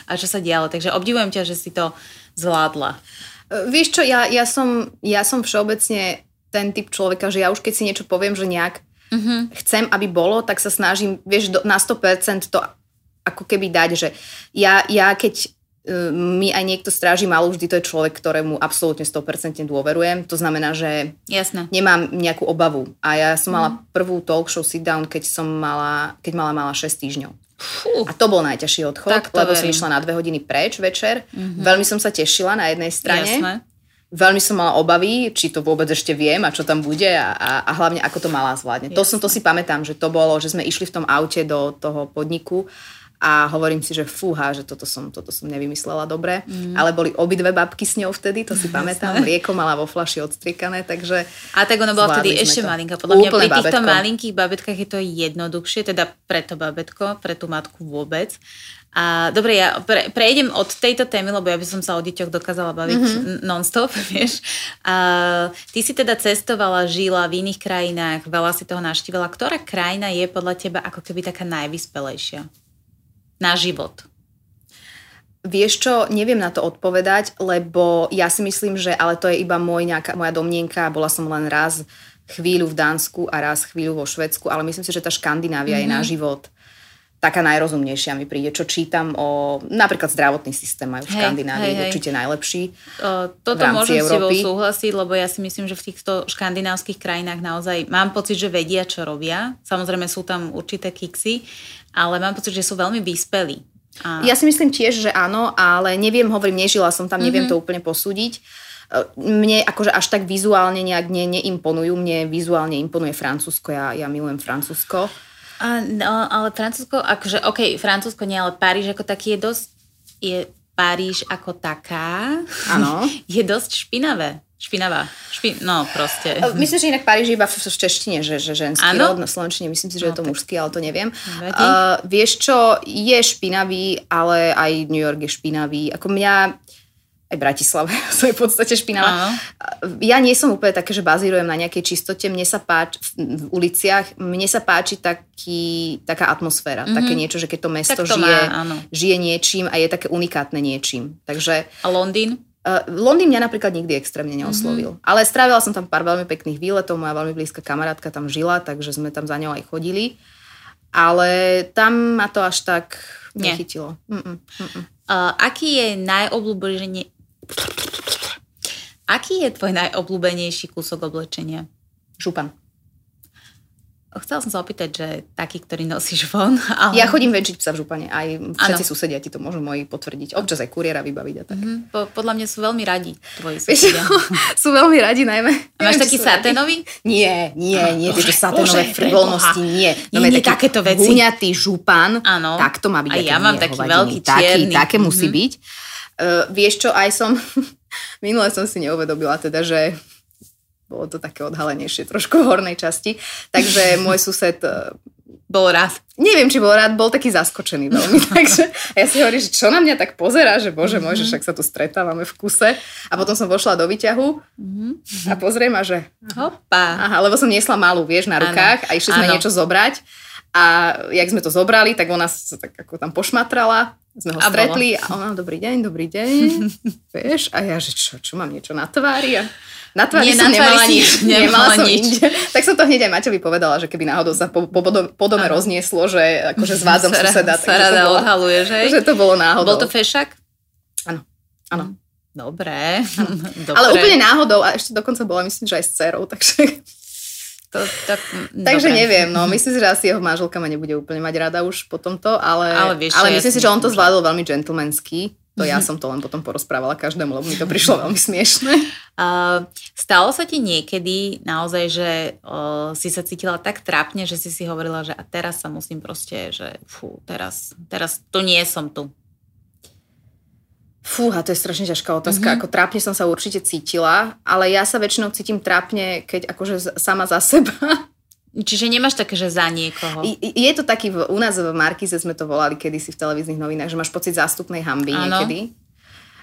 a čo sa dialo. Takže obdivujem ťa, že si to zvládla. E, Vieš čo, ja, ja, som, ja som všeobecne ten typ človeka, že ja už keď si niečo poviem, že nejak Mhm. chcem, aby bolo, tak sa snažím, vieš, do, na 100% to ako keby dať, že ja, ja keď mi aj niekto stráži malú, vždy to je človek, ktorému absolútne 100% dôverujem. To znamená, že Jasné. nemám nejakú obavu. A ja som mala prvú talk show sit down, keď som mala, keď mala mala 6 týždňov. Fú. A to bol najťažší odchod, Tak lebo som verím. išla na dve hodiny preč večer. Veľmi som sa tešila na jednej strane. Jasné. Veľmi som mala obavy, či to vôbec ešte viem a čo tam bude a, a, a hlavne ako to malá zvládne. To, som, to si pamätám, že to bolo, že sme išli v tom aute do toho podniku a hovorím si, že fúha, že toto som, toto som nevymyslela dobre. Mm. Ale boli obidve babky s ňou vtedy, to si pamätám. Mlieko mala vo flaši odstriekané, takže... A tak ona bola vtedy ešte to. malinká. Podľa mňa Úplne pri týchto babetko. malinkých babetkách je to jednoduchšie, teda pre to babetko, pre tú matku vôbec. A dobre, ja pre, prejdem od tejto témy, lebo ja by som sa o deťoch dokázala baviť Mhm. mm-hmm. non-stop, vieš. A, ty si teda cestovala, žila v iných krajinách, veľa si toho naštívila. Ktorá krajina je podľa teba ako keby taká najvyspelejšia na život? Vieš čo, neviem na to odpovedať, lebo ja si myslím, že ale to je iba môj nejaká, moja domnienka, bola som len raz chvíľu v Dánsku a raz chvíľu vo Švedsku, ale myslím si, že tá Škandinávia mm-hmm. je na život taká najrozumnejšia mi príde, čo čítam o napríklad zdravotný systém majú v Škandinávii, hej, hej. určite najlepší. O, toto môžem s tebou Európy. súhlasiť, lebo ja si myslím, že v týchto škandinávskych krajinách naozaj mám pocit, že vedia, čo robia. Samozrejme sú tam určité kiksy, ale mám pocit, že sú veľmi vyspelí. A... Ja si myslím tiež, že áno, ale neviem, hovorím, nežila som tam, neviem mm-hmm. to úplne posúdiť. E, Mne akože až tak vizuálne nejak ne, neimponujú, mne vizuálne imponuje Francúzsko, ja, ja milujem Francúzsko. A, no, ale Francúzsko, akože, OK, Francúzsko nie, ale Paríž ako taký je dosť, je Paríž ako taká, Áno. je dosť špinavé. Špinavá. Špin, no proste. E, Myslím, že inak Paríž je iba v v češtine, že, že ženský Áno? rod, na slovenčine myslím si, že je No, to tak- mužský, ale to neviem. Uh, vieš čo, je špinavý, ale aj New York je špinavý. Ako mňa, aj je v podstate špinavá. Ja nie som úplne také, že bazírujem na nejakej čistote. Mne sa páči v, uliciach, mne sa páči taký, taká atmosféra. Mm-hmm. Také niečo, že keď to mesto Tak to žije, má, áno. žije niečím a je také unikátne niečím. Takže A Londýn? Uh, Londýn mňa napríklad nikdy extrémne neoslovil. Mm-hmm. Ale strávila som tam pár veľmi pekných výletov, moja veľmi blízka kamarátka tam žila, takže sme tam za ňou aj chodili. Ale tam ma to až tak Nie. nechytilo. Mm-mm, mm-mm. Uh, aký je najobľúbenejší... Aký je tvoj najobľúbenejší kúsok oblečenia? Župan. Chcela som sa opýtať, že taký, ktorý nosíš von, ale... Ja chodím venčiť psa v župane, aj všetci Áno. susedia ti to môžu moji potvrdiť. Občas aj kuriéra vybaviť a tak. Mhm, po, podľa mňa sú veľmi radi tvoji susedia. sú veľmi radi najmä. A máš taký saténový? Nie, nie, nie, tieto saténové frivolnosti, nie. Nie, Máme nie, taký takéto veci. Huňatý župan, Áno. tak to má byť. A ja mám taký veľký, taký, čierny. Také musí Mhm. byť. Uh, vieš čo, aj som, minule som si neuvedomila teda, že bolo to také odhalenejšie trošku v hornej časti, takže môj sused uh, Bol raz. neviem, či bol rád, bol taký zaskočený veľmi. Takže ja si hovorím, že čo na mňa tak pozerá, že bože môj, že však sa tu stretávame v kuse. A potom som vošla do výťahu a pozriem a že Hopa. aha, lebo som niesla malú, vieš, na rukách a išli sme áno. niečo zobrať. A jak sme to zobrali, tak ona sa tak ako tam pošmatrala, sme ho A stretli a ona, dobrý deň, dobrý deň, vieš, a ja, že čo, čo mám niečo na tvári a na tvári Nie, som na tvári nemala si nič, nemala nemala som nič. inde. Tak som to hneď aj Maťovi povedala, že keby náhodou sa po, po, po dome Áno. roznieslo, že akože zvádzam Sa- suseda, sa takže to rada bolo, odhaluješ, hej? že to bolo náhodou. Bol to fešak? Áno, áno. Dobre. Dobre. Ale úplne náhodou a ešte dokonca bola myslím, že aj s dcerou, takže... To, tak, Takže dobre. neviem, no myslím si, že asi jeho manželka ma nebude úplne mať rada už po tomto, ale, ale, vieš, ale myslím si, že on to zvládol veľmi gentlemanský. To ja som to len potom porozprávala každému, lebo mi to prišlo veľmi smiešne. Uh, stalo sa ti niekedy naozaj, že uh, si sa cítila tak trápne, že si si hovorila, že a teraz sa musím proste, že fú, teraz, teraz to nie som tu. Fúha, to je strašne ťažká otázka. Mm-hmm. Ako trápne som sa určite cítila, ale ja sa väčšinou cítim trápne, keď akože sama za seba. Čiže nemáš také, že za niekoho? Je to taký, u nás v Markize sme to volali kedysi v televíznych novinách, že máš pocit zástupnej hamby ano. niekedy.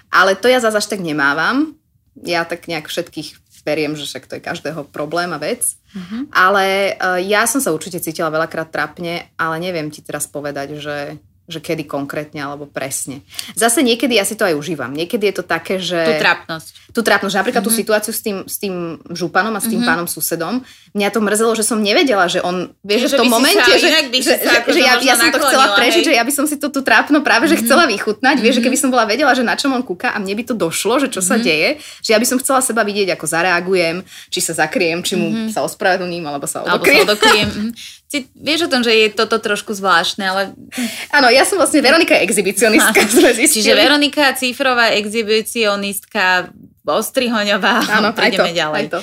Ale to ja zase až tak nemávam. Ja tak nejak všetkých beriem, že však to je každého problém a vec. Uh-huh. Ale uh, ja som sa určite cítila veľakrát trápne, ale neviem ti teraz povedať, že že kedy konkrétne alebo presne. Zase niekedy ja si to aj užívam. Niekedy je to také, že... Tú trápnosť. Tú trápnosť. Napríklad mm-hmm. tú mhm. situáciu s tým, s tým županom a s tým mm-hmm. pánom susedom. Mňa to mrzelo, že som nevedela, že on... Vieš, že, že v tom momente, sa, že, že, že, že ja, ja som to chcela prežiť, hej. že ja by som si to tú trápno práve, že mm-hmm. chcela vychutnať. Mm-hmm. Vieš, že keby mhm. som bola vedela, že na čom on kúka a mne by to došlo, že čo mm-hmm. sa mhm. deje, že ja by som chcela seba vidieť, ako zareagujem, či sa zakriem, či mu mm-hmm. sa ospravedlním, alebo sa odokriem. Alebo sa odokriem. Si vieš o tom, že je toto trošku zvláštne, ale... Áno, ja som vlastne Veronika exhibicionistka, Čiže Veronika cifrová exhibicionistka Ostrihoňová. Áno, aj to, ďalej. Aj to.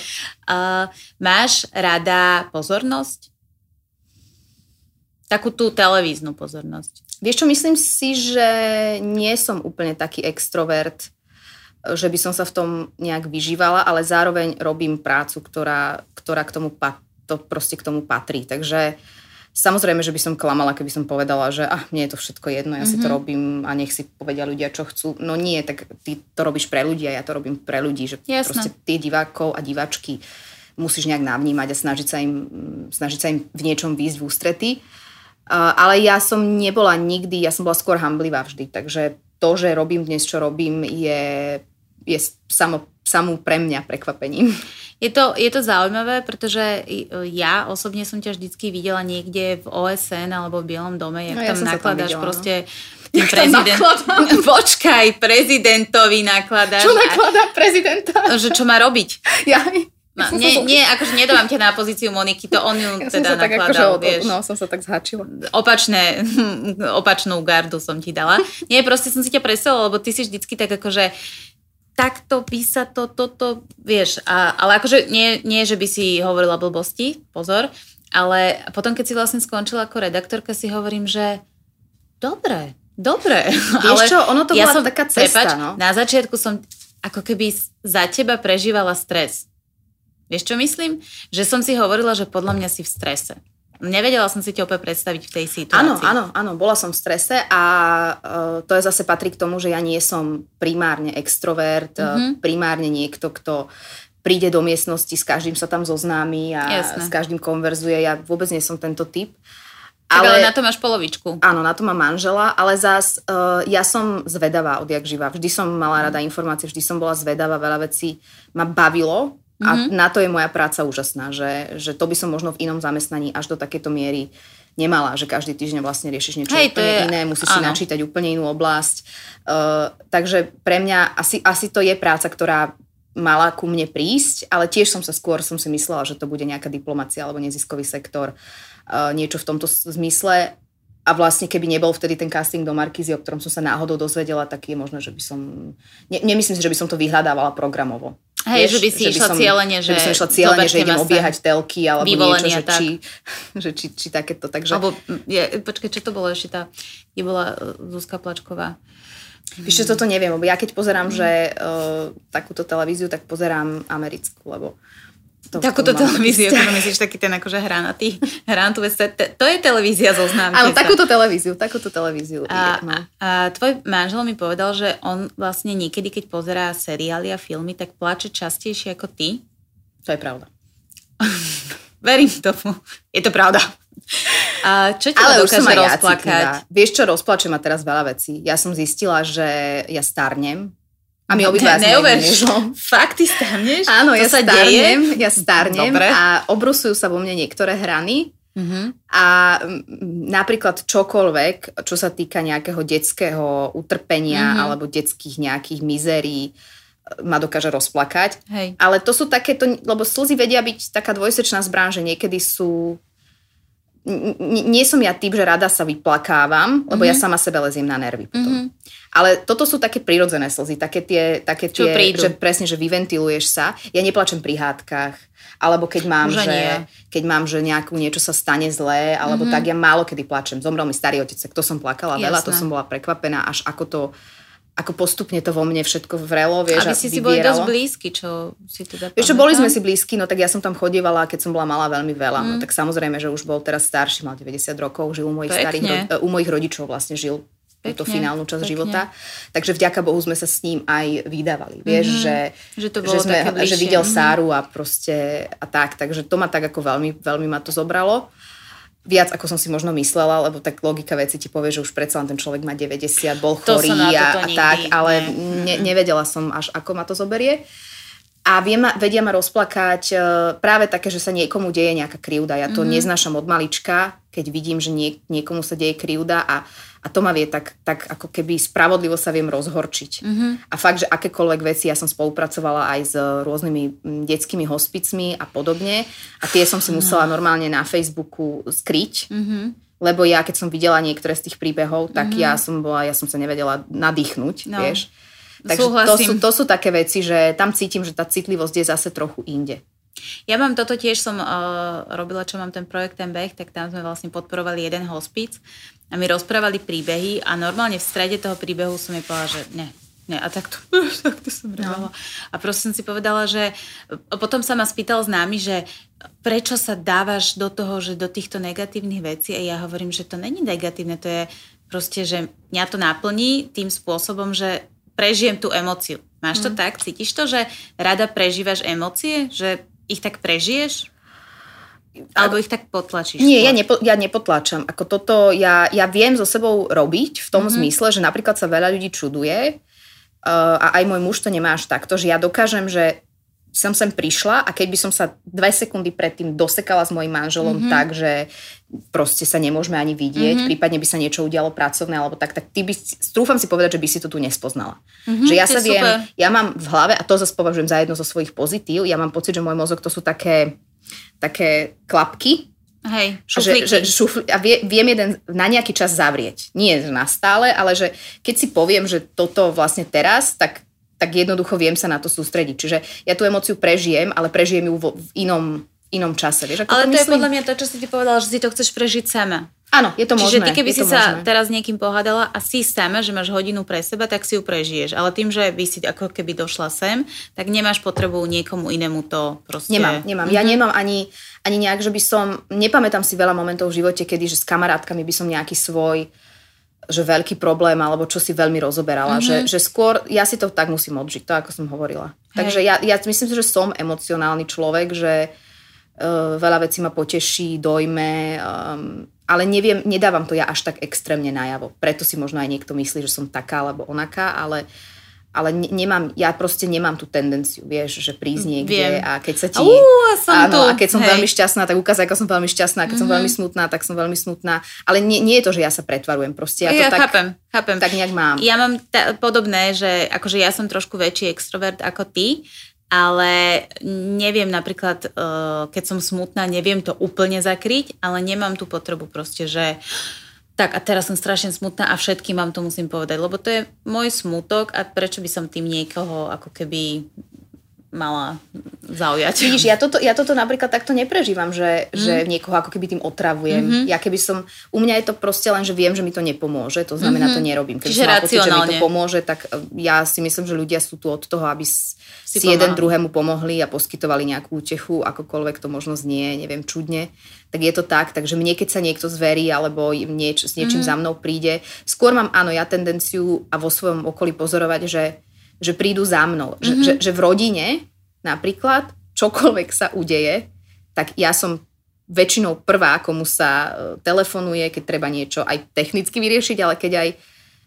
Uh, máš rada pozornosť? Takú tú televíznu pozornosť. Vieš čo, myslím si, že nie som úplne taký extrovert, že by som sa v tom nejak vyžívala, ale zároveň robím prácu, ktorá, ktorá k tomu patrí to proste k tomu patrí. Takže samozrejme, že by som klamala, keby som povedala, že ah, mne je to všetko jedno, ja mm-hmm. si to mhm. robím a nech si povedia ľudia, čo chcú. No nie, tak ty to robíš pre ľudí a ja to robím pre ľudí, že Jasne. proste tie divákov a diváčky musíš nejak navnímať a snažiť sa im, snažiť sa im v niečom výjsť v ústrety. Uh, ale ja som nebola nikdy, ja som bola skôr hamblivá vždy, takže to, že robím dnes, čo robím, je, je samo, samú pre mňa prekvapením. Je to, je to zaujímavé, pretože ja osobne som ťa vždycky videla niekde v OSN alebo v Bielom dome, jak no, tam ja nakladáš tam videla, proste no. prezident... Počkaj, prezidentovi nakladaš. Čo nakladá prezidenta? Že čo má robiť. Ja, No, nie, nie, akože nedávam ťa na pozíciu Moniky, to on ju ja teda sa nakladal, tak akože, vieš. No, som sa tak zhačila. Opačné, opačnú gardu som ti dala. Nie, proste som si ťa predstavila, lebo ty si vždycky tak akože takto sa to, toto, vieš, a, ale akože nie, nie, že by si hovorila blbosti, pozor, ale potom, keď si vlastne skončila ako redaktorka, si hovorím, že dobre, dobre. Vieš ale čo, ono to ja bola som, taká cesta, prepač, no? Na začiatku som ako keby za teba prežívala stres. Vieš, čo myslím? Že som si hovorila, že podľa mňa si v strese. Nevedela som si ťa opäť predstaviť v tej situácii. Áno, áno, áno, bola som v strese a uh, to je zase patrí k tomu, že ja nie som primárne extrovert, mm-hmm. primárne niekto, kto príde do miestnosti, s každým sa tam zoznámi a Jasne. s každým konverzuje. Ja vôbec nie som tento typ. Ale, ale na to máš polovičku. Áno, na to mám manžela, ale zás uh, ja som zvedavá odjak živa. Vždy som mala rada informácie, vždy som bola zvedavá, veľa vecí ma bavilo a mm-hmm. na to je moja práca úžasná, že, že to by som možno v inom zamestnaní až do takéto miery nemala, že každý týždeň vlastne riešiš niečo Hej, úplne je, iné, musíš áno. si načítať úplne inú oblasť. Uh, takže pre mňa asi, asi to je práca, ktorá mala ku mne prísť, ale tiež som sa skôr som si myslela, že to bude nejaká diplomacia alebo neziskový sektor, uh, niečo v tomto zmysle. A vlastne keby nebol vtedy ten casting do Markízy, o ktorom som sa náhodou dozvedela, tak je možné, že by som... Ne, nemyslím si, že by som to vyhľadávala programovo. Hej, že by si že išla cieľene, že, že by som išla cieľene, že idem obiehať telky alebo niečo, že či, že či, či takéto. Takže... Alebo, je, počkaj, čo to bolo ešte tá, je bola e, Zuzka Plačková. Víš, toto neviem, lebo ja keď pozerám, mm. že uh, takúto televíziu, tak pozerám americkú, lebo to Takúto televíziu, ako myslíš, taký ten akože hranatý, hranatú vec, to, je televízia zo známky. Áno, takúto televíziu, takúto televíziu. A, no. a tvoj manžel mi povedal, že on vlastne niekedy, keď pozerá seriály a filmy, tak plače častejšie ako ty. To je pravda. Verím tomu. Je to pravda. A čo ťa Ale dokáže rozplakať? Vieš čo, rozplače ma teraz veľa vecí. Ja som zistila, že ja starnem, a my obidva Neuverš, fakt ty starneš? Áno, to ja sa starnem, deje? ja starnem Dobre. a obrusujú sa vo mne niektoré hrany Mm-hmm. A napríklad čokoľvek, čo sa týka nejakého detského utrpenia mm-hmm. alebo detských nejakých mizérií, ma dokáže rozplakať. Hej. Ale to sú takéto, lebo slzy vedia byť taká dvojsečná zbrán, že niekedy sú nie som ja typ, že rada sa vyplakávam, lebo mm-hmm. ja mhm. sama sebe leziem na nervy potom. Mm-hmm. Ale toto sú také prirodzené slzy, také tie, také tie že presne, že vyventiluješ sa. Ja neplačem pri hádkach, alebo keď mám, že, keď mám, že nejakú niečo sa stane zlé, alebo mm-hmm. tak, ja málo kedy plačem. Zomrel mi starý otec, to som plakala Jasné. veľa, to som bola prekvapená, až ako to ako postupne to vo mne všetko vrelo, vieš, a vy si si boli dosť blízky, čo si teda Vieš čo, boli sme si blízky, no tak ja som tam chodievala, keď som bola malá veľmi veľa, no mm. no tak samozrejme, že už bol teraz starší, mal 90 rokov, žil u mojich, starých, u mojich rodičov vlastne žil Pekne, túto finálnu časť pekne. života. Takže vďaka Bohu sme sa s ním aj vydávali. Vieš, mm-hmm. že, že, to že, sme, že videl mm-hmm. Sáru a proste a tak. Takže to ma tak ako veľmi, veľmi ma to zobralo viac, ako som si možno myslela, lebo tak logika veci ti povie, že už predsa len ten človek má 90, bol chorý a, a tak, ale ne, nevedela som až, ako ma to zoberie. A vie ma, vedia ma rozplakať e, práve také, že sa niekomu deje nejaká krivda. Ja to mm-hmm. neznášam od malička, keď vidím, že nie, niekomu sa deje krivda a a to ma vie tak, tak ako keby spravodlivo sa viem rozhorčiť. Mm-hmm. A fakt, že akékoľvek veci, ja som spolupracovala aj s rôznymi detskými hospicmi a podobne. A tie som si musela normálne na Facebooku skryť. Mm-hmm. Lebo ja, keď som videla niektoré z tých príbehov, tak mm-hmm. ja som bola, ja som sa nevedela nadýchnuť, no. vieš. Takže to sú, to sú také veci, že tam cítim, že tá citlivosť je zase trochu inde. Ja mám toto tiež, som uh, robila, čo mám ten projekt, ten beh, tak tam sme vlastne podporovali jeden hospic a mi rozprávali príbehy a normálne v strede toho príbehu som mi povedala, že ne, ne, a tak to, tak to som no. A proste som si povedala, že potom sa ma spýtal známy, že prečo sa dávaš do toho, že do týchto negatívnych vecí a ja hovorím, že to není negatívne, to je proste, že mňa to naplní tým spôsobom, že prežijem tú emociu. Máš to mm. tak? Cítiš to, že rada prežívaš emócie? Že ich tak prežiješ? Alebo ich tak potlačíš? Nie, ja, nepo, ja nepotlačam. Ako toto, ja, ja viem so sebou robiť v tom mm-hmm. zmysle, že napríklad sa veľa ľudí čuduje uh, a aj môj muž to nemá až takto, že ja dokážem, že som sem prišla a keď by som sa dve sekundy predtým dosekala s mojim manželom mm-hmm. tak, že proste sa nemôžeme ani vidieť, mm-hmm. prípadne by sa niečo udialo pracovné alebo tak, tak ty by, strúfam si povedať, že by si to tu nespoznala. Mm-hmm, že ja sa viem, super. ja mám v hlave, a to zase považujem za jedno zo svojich pozitív, ja mám pocit, že môj mozog to sú také, také klapky, Hej, šuflíky. Že, že šufli, a vie, viem jeden na nejaký čas zavrieť. Nie na stále, ale že keď si poviem, že toto vlastne teraz, tak tak jednoducho viem sa na to sústrediť. Čiže ja tú emociu prežijem, ale prežijem ju vo, v inom, inom čase. Vieš, ako ale to, to je podľa mňa to, čo si ti povedala, že si to chceš prežiť sama. Áno, je to Čiže možné. ty keby si sa možné. teraz niekým pohádala a si sama, že máš hodinu pre seba, tak si ju prežiješ. Ale tým, že by si ako keby došla sem, tak nemáš potrebu niekomu inému to proste... Nemám, nemám. Mm-hmm. Ja nemám ani, ani nejak, že by som... Nepamätám si veľa momentov v živote, kedy že s kamarátkami by som nejaký svoj že veľký problém alebo čo si veľmi rozoberala. Mm-hmm. Že, že skôr ja si to tak musím odžiť, to ako som hovorila. Hej. Takže ja, ja myslím si, že som emocionálny človek, že veľa vecí ma poteší, dojme, um, ale neviem, nedávam to ja až tak extrémne najavo. Preto si možno aj niekto myslí, že som taká alebo onaká, ale ale ne, nemám, ja proste nemám tú tendenciu, vieš, že prísť niekde Viem. a keď sa ti... Uh, som áno, tu. a keď som Hej. veľmi šťastná, tak ukázať, ako som veľmi šťastná, keď mm-hmm. som veľmi mhm. smutná, tak som veľmi smutná. Ale nie, nie je to, že ja sa pretvarujem, proste ja to ja tak, chápem, chápem. tak nejak mám. Ja mám t- podobné, že akože ja som trošku väčší extrovert ako ty, ale neviem napríklad, uh, keď som smutná, neviem to úplne zakryť, ale nemám tú potrebu proste, že tak a teraz som strašne smutná a všetkým vám to musím povedať, lebo to je môj smutok a prečo by som tým niekoho ako keby mala zaujať. Vidíš, ja toto, ja toto napríklad takto neprežívam, že, mm. že niekoho ako keby tým otravujem. Mm-hmm. Ja keby som, u mňa je to proste len, že viem, že mi to nepomôže, to znamená, mm-hmm. to nerobím. Keď som pocit, že mi to pomôže, tak e, ja si myslím, že ľudia sú tu od toho, aby si, si jeden druhému pomohli a poskytovali nejakú útechu, akokoľvek to možno znie, neviem, čudne tak je to tak, takže mne keď sa niekto zverí alebo nieč, s niečím mm. za mnou príde, skôr mám áno, ja tendenciu a vo svojom okolí pozorovať, že, že prídu za mnou. Mm-hmm. Že, že, že v rodine napríklad čokoľvek sa udeje, tak ja som väčšinou prvá, komu sa e, telefonuje, keď treba niečo aj technicky vyriešiť, ale keď aj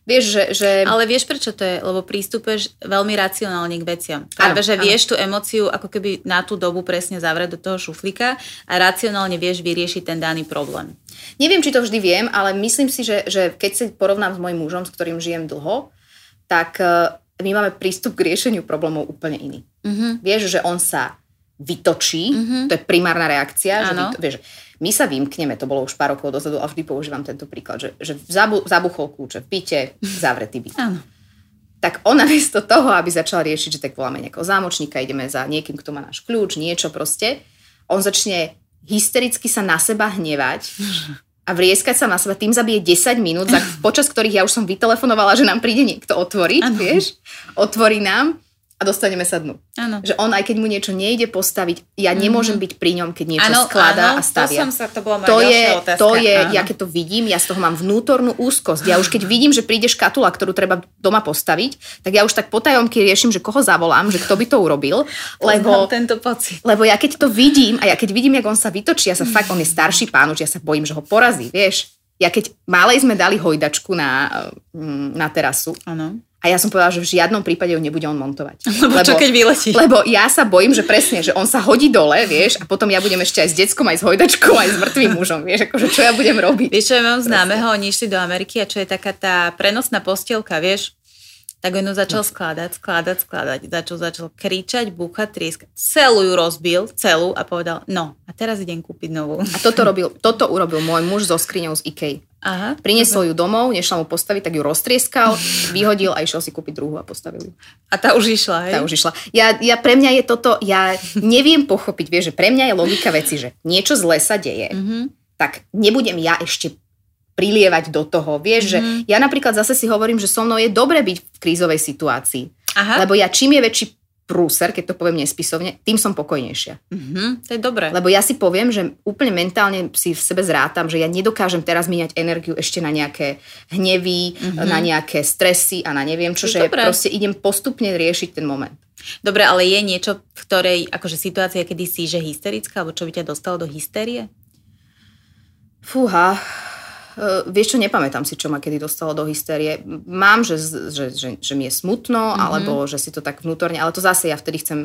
Vieš, že, že... Ale vieš, prečo to je? Lebo prístupuješ veľmi racionálne k veciam. Práve, že vieš tú emociu ako keby na tú dobu presne zavrieť do toho šuflíka a racionálne vieš vyriešiť ten daný problém. Neviem, či to vždy viem, ale myslím si, že, že keď sa porovnám s mojim mužom, s ktorým žijem dlho, tak uh, my máme prístup k riešeniu problémov úplne iný. Uh-huh. Vieš, že on sa vytočí, uh-huh. to je primárna reakcia, že vyto, vieš, my sa vymkneme, to bolo už pár rokov dozadu a vždy používam tento príklad, že, že zabu, zabuchol kľúče v byte, zavretý byt. Áno. Tak ona miesto toho, aby začala riešiť, že tak voláme nejakého zámočníka, ideme za niekým, kto má náš kľúč, niečo proste, on začne hystericky sa na seba hnevať a vrieskať sa na seba, tým zabije 10 minút, za, počas ktorých ja už som vytelefonovala, že nám príde niekto otvoriť, ano. vieš, otvorí nám a dostaneme sa dnu. Ano. Že on, aj keď mu niečo nejde postaviť, ja nemôžem byť pri ňom, keď niečo ano, skladá ano, a stavia. To, som sa, to, bola to je, otázka. to je ja keď to vidím, ja z toho mám vnútornú úzkosť. Ja už keď vidím, že príde škatula, ktorú treba doma postaviť, tak ja už tak potajomky riešim, že koho zavolám, že kto by to urobil. Lebo, tento pocit. Lebo ja keď to vidím a ja keď vidím, jak on sa vytočí, ja sa fakt, on je starší pán, už ja sa bojím, že ho porazí, vieš. Ja keď malej sme dali hojdačku na, mm, na terasu, ano a ja som povedala, že v žiadnom prípade ju nebude on montovať. Lebo, lebo čo keď vyletí? Lebo ja sa bojím, že presne, že on sa hodí dole, vieš, a potom ja budem ešte aj s deckom, aj s hojdačkou, aj s mŕtvým mužom, vieš, akože čo ja budem robiť. Vieš, čo ja mám známeho, oni išli do Ameriky a čo je taká tá prenosná postielka, vieš, tak on začal skladať, skladať, skladať. Začal, začal kričať, búchať, trieskať. Celú ju rozbil, celú a povedal, no a teraz idem kúpiť novú. A toto, robil, toto urobil môj muž so skriňou z Ikej. Aha, Priniesol ju domov, nešla mu postaviť, tak ju roztrieskal, vyhodil a išiel si kúpiť druhú a postavil ju. A tá už išla, hej? Tá už išla. Ja, ja pre mňa je toto, ja neviem pochopiť, vieš, že pre mňa je logika veci, že niečo zle sa deje, mm-hmm. tak nebudem ja ešte prilievať do toho. Vieš, mm-hmm. že mhm. ja napríklad zase si hovorím, že so mnou je dobre byť v krízovej situácii. Aha. Lebo ja čím je väčší prúser, keď to poviem nespisovne, tým som pokojnejšia. Mm-hmm, to je dobré. Lebo ja si poviem, že úplne mentálne si v sebe zrátam, že ja nedokážem teraz míňať energiu ešte na nejaké hnevy, mm-hmm. na nejaké stresy a na neviem čo, že dobré. proste idem postupne riešiť ten moment. Dobre, ale je niečo, v ktorej, akože situácia, kedy si, že hysterická, alebo čo by ťa dostalo do hystérie? Fúha, vieš čo, nepamätám si, čo ma kedy dostalo do hystérie. Mám, že, že, že, že mi je smutno, mm-hmm. alebo že si to tak vnútorne, ale to zase ja vtedy chcem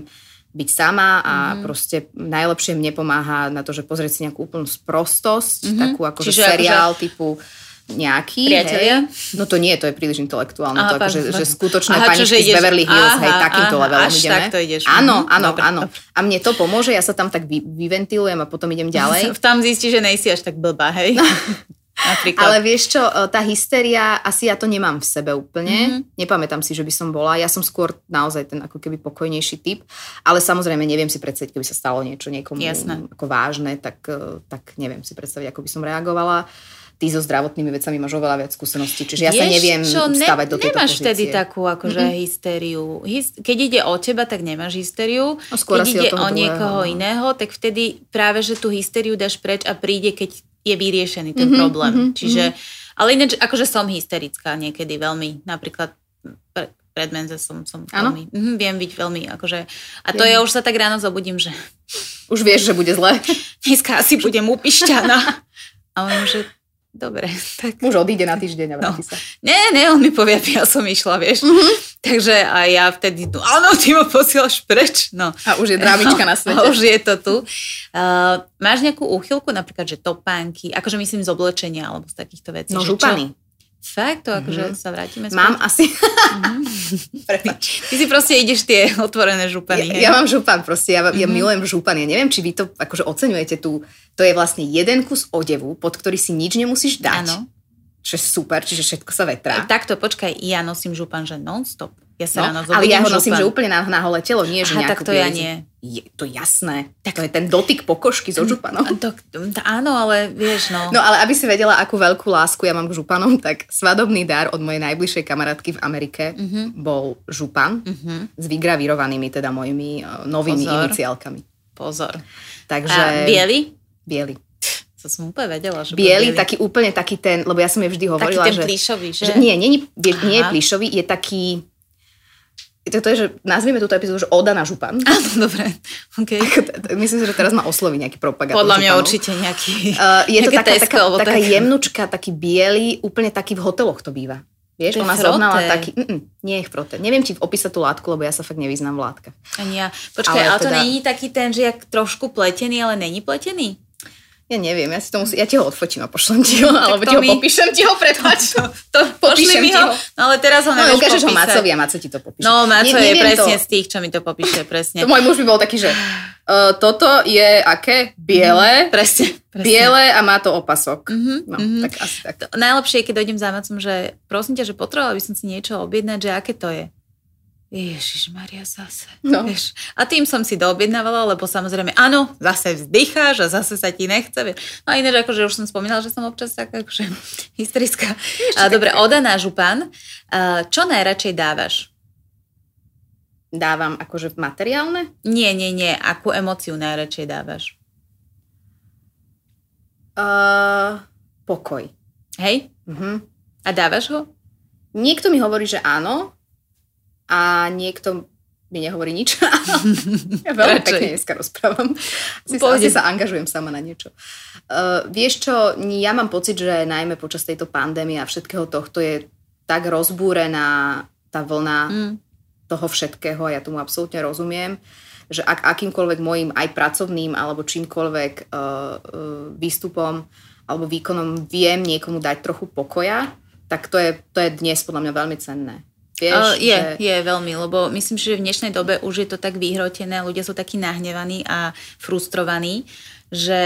byť sama a mm-hmm. proste najlepšie mne pomáha na to, že pozrieť si nejakú úplnú sprostosť, mm-hmm. takú akože Čiže seriál akože... typu nejaký, Priatelia? hej. No to nie, to je príliš intelektuálne. Aha, to akože, že skutočné aha, paničky z Beverly Hills, aha, hej, takýmto aha, levelom až ideme. tak to ideš. Áno, mhm, áno, dobre, áno. A mne to pomôže, ja sa tam tak vy, vyventilujem a potom idem ďalej. Tam zistíš, že nejsi až tak blbá, hej. Napríklad. Ale vieš čo, e, tá hysteria, asi ja to nemám v sebe úplne. Mm-hmm. Nepamätám si, že by som bola. Ja som skôr naozaj ten ako keby pokojnejší typ. Ale samozrejme neviem si predstaviť, keby sa stalo niečo niekomu Jasné. ako vážne, tak, e, tak neviem si predstaviť, ako by som reagovala ty so zdravotnými vecami máš oveľa viac skúseností, čiže ja sa neviem čo, ne, do tejto nemáš pozície. vtedy takú akože mm-hmm. hystériu. Hyst- keď ide o teba, tak nemáš hystériu. No, skôr keď ide o, o niekoho druhého. iného, tak vtedy práve, že tú hystériu dáš preč a príde, keď je vyriešený ten mm-hmm, problém. Mm-hmm, Čiže, mm-hmm. ale ináč, akože som hysterická niekedy veľmi, napríklad pre, pred menze som, som veľmi, mm, viem byť veľmi, akože, a to ja už sa tak ráno zobudím, že... Už vieš, že bude zle. Dneska asi budem upišťaná. A on že Dobre, tak... Muž odíde na týždeň a vráti no. sa. Nie, nie, on mi povie, ja som išla, vieš. Mm-hmm. Takže a ja vtedy, no áno, ty ma posielaš preč. No. A už je drámička no, na svete. A už je to tu. Uh, máš nejakú úchylku, napríklad, že topánky, akože myslím z oblečenia alebo z takýchto vecí. No župany. Čo? Fakt, to akože mm-hmm. sa vrátime späť? Mám asi. Mm-hmm. Ty si proste ideš tie otvorené župany. Ja, ja mám župan proste, ja, mm-hmm. ja milujem župan. Ja neviem, či vy to akože oceňujete tu. To je vlastne jeden kus odevu, pod ktorý si nič nemusíš dať. Áno. Čo je super, čiže všetko sa vetrá. Takto, počkaj, ja nosím župan, že non-stop. Ja sa no, ráno ale ja ho nosím, že úplne na, na holé telo, nie že Aha, tak to ja nie. Je to jasné. Tak to je ten dotyk pokožky so županom. To, to, áno, ale vieš, no. No ale aby si vedela, akú veľkú lásku ja mám k županom, tak svadobný dar od mojej najbližšej kamarátky v Amerike uh-huh. bol župan uh-huh. s vygravírovanými teda mojimi uh, novými Pozor. iniciálkami. Pozor. Takže... A biely? Biely. To som úplne vedela, že biely, biely, taký úplne taký ten, lebo ja som jej vždy hovorila, taký ten že... plíšový, že? že nie, nie, nie, nie je plíšový, je taký to, to je, že nazvieme túto epizódu, že Oda na župan. Áno, dobre. Okay. Myslím si, že teraz ma osloví nejaký propagátor Podľa mňa županov. určite nejaký uh, Je to taká, taká, taká jemnučka, taký biely, úplne taký v hoteloch to býva. Vieš, ona froté. zohnala taký... Mm, nie je frote. Neviem ti opísať tú látku, lebo ja sa fakt nevyznám v látkach. Ani ja. Počkaj, ale, Ale ale to teda- není taký ten, že jak trošku pletený, ale není pletený? Ja neviem, ja si to musím... Ja ti ho odfotím a pošlem ti ho, alebo to ti ho mi- popíšem ti ho, prepáč. To, pošli Popíšem mi ti ho. ho. No ale teraz ho No, ukážeš ho. Macovi a Maco ti to popíše. No, Maco Nie- je presne to. z tých, čo mi to popíše, presne. To môj muž by bol taký, že uh, toto je aké? Biele, Presne. presne. biele a má to opasok. Mhm, No, mhm. tak asi tak. To Najlepšie je, keď dojdem za Macom, že prosím ťa, že potrebovala by som si niečo objednať, že aké to je. Ježiš Maria zase. No. Vieš. A tým som si doobjednávala, lebo samozrejme, áno, zase vzdycháš a zase sa ti nechce. Vieš. No a ináč, akože už som spomínala, že som občas taká akože hysterická. A, dobre, Oda náš pán. A, čo najradšej dávaš? Dávam akože materiálne? Nie, nie, nie. Akú emóciu najradšej dávaš? Uh, pokoj. Hej? Mhm. A dávaš ho? Niekto mi hovorí, že áno a niekto mi nehovorí nič. ja veľmi Radšej. pekne dneska rozprávam. Asi, sa, asi sa angažujem sama na niečo. Uh, vieš čo, ja mám pocit, že najmä počas tejto pandémie a všetkého tohto je tak rozbúrená tá vlna Mm. toho všetkého a ja tomu absolútne rozumiem, že ak akýmkoľvek môjim aj pracovným alebo čímkoľvek uh, uh, výstupom alebo výkonom viem niekomu dať trochu pokoja, tak to je, to je dnes podľa mňa veľmi cenné. Vieš, Uh, je, že... je veľmi, lebo myslím, že v dnešnej dobe už je to tak vyhrotené, ľudia sú takí nahnevaní a frustrovaní, že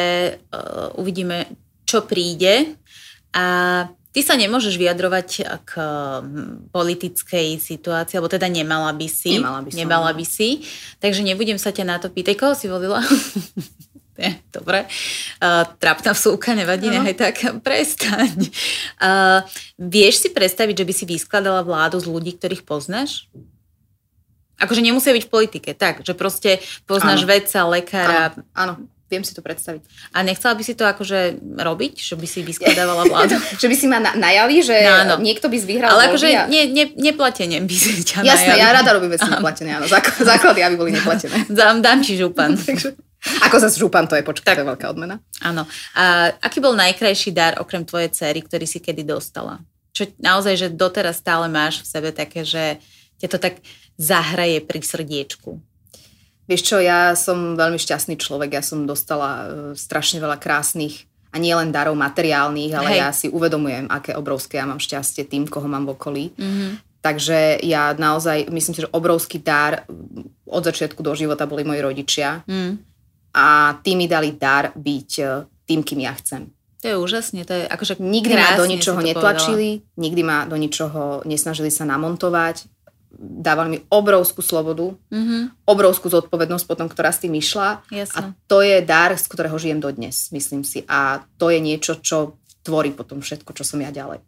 uh, uvidíme, čo príde a ty sa nemôžeš vyjadrovať k hm, politickej situácii, alebo teda nemala by si. Nemala by som, Nemala no. by si. Takže nebudem sa ťa na to pýtať. Koho si volila? Nie, dobre. Uh, trapná vsúka, nevadí, nechaj tak, prestaň. Uh, vieš si predstaviť, že by si vyskladala vládu z ľudí, ktorých poznáš? Akože nemusia byť v politike, tak, že proste poznáš Áno. vedca, lekára Áno, viem si to predstaviť. a nechcela by si to akože robiť, že by si vyskladávala vládu? že by si ma na, najali, že No, áno. niekto by vyhral Ale akože a... ne, ne, neplatenie by si ťa Jasné, najali. ja rada robím veci neplatené, áno. Zák- Základy, aby boli neplatené. Dám, dám ti župan. Takže, ako zase župan, to je počkaj, to je veľká odmena. Áno. A aký bol najkrajší dar okrem tvojej cery, ktorý si kedy dostala? Čo naozaj, že doteraz stále máš v sebe také, že ťa to tak zahraje pri srdiečku. Vieš čo, ja som veľmi šťastný človek, ja som dostala uh, strašne veľa krásnych a nie len darov materiálnych, ale Hej. ja si uvedomujem, aké obrovské ja mám šťastie tým, koho mám v okolí. Mm-hmm. Takže ja naozaj, myslím si, že obrovský dar od začiatku do života boli moji rodičia Mm. A tí mi dali dar byť uh, tým, kým ja chcem. To je úžasne, to je akože Nikdy ma do ničoho netlačili, nikdy ma do ničoho nesnažili sa namontovať. Dávali mi obrovskú slobodu, povedala. Mhm, obrovskú zodpovednosť potom, ktorá s tým išla. A jasno. to je dar, z ktorého žijem dodnes, myslím si. A to je niečo, čo tvorí potom všetko, čo som ja ďalej.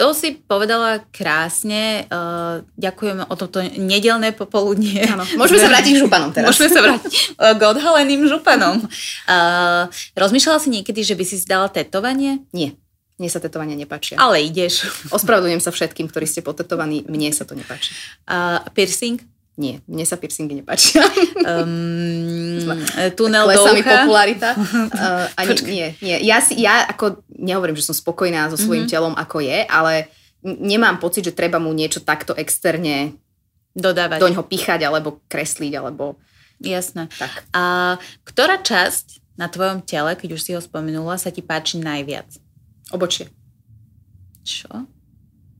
To si povedala krásne. Uh, ďakujem o toto nedelné popoludnie. Áno. Môžeme sa vrátiť k županom teraz. Môžeme sa vrátiť uh, k odhaleným županom. Uh, rozmýšľala si niekedy, že by si si dala tetovanie? Nie. Mne sa tetovania nepáčia. Ale ideš. Ospravedlňujem sa všetkým, ktorí ste potetovaní. Mne sa to nepáči. Uh, piercing? Nie, mne sa piercingy nepáčia. Um, tunel do mi ucha? popularita. Uh, ani, nie, nie. Ja, si, ja ako nehovorím, že som spokojná so svojím Mhm. telom, ako je, ale nemám pocit, že treba mu niečo takto externe Dodávať. do ňoho píchať alebo kresliť, alebo Jasné. tak. A ktorá časť na tvojom tele, keď už si ho spomenula, sa ti páči najviac? Obočie. Čo?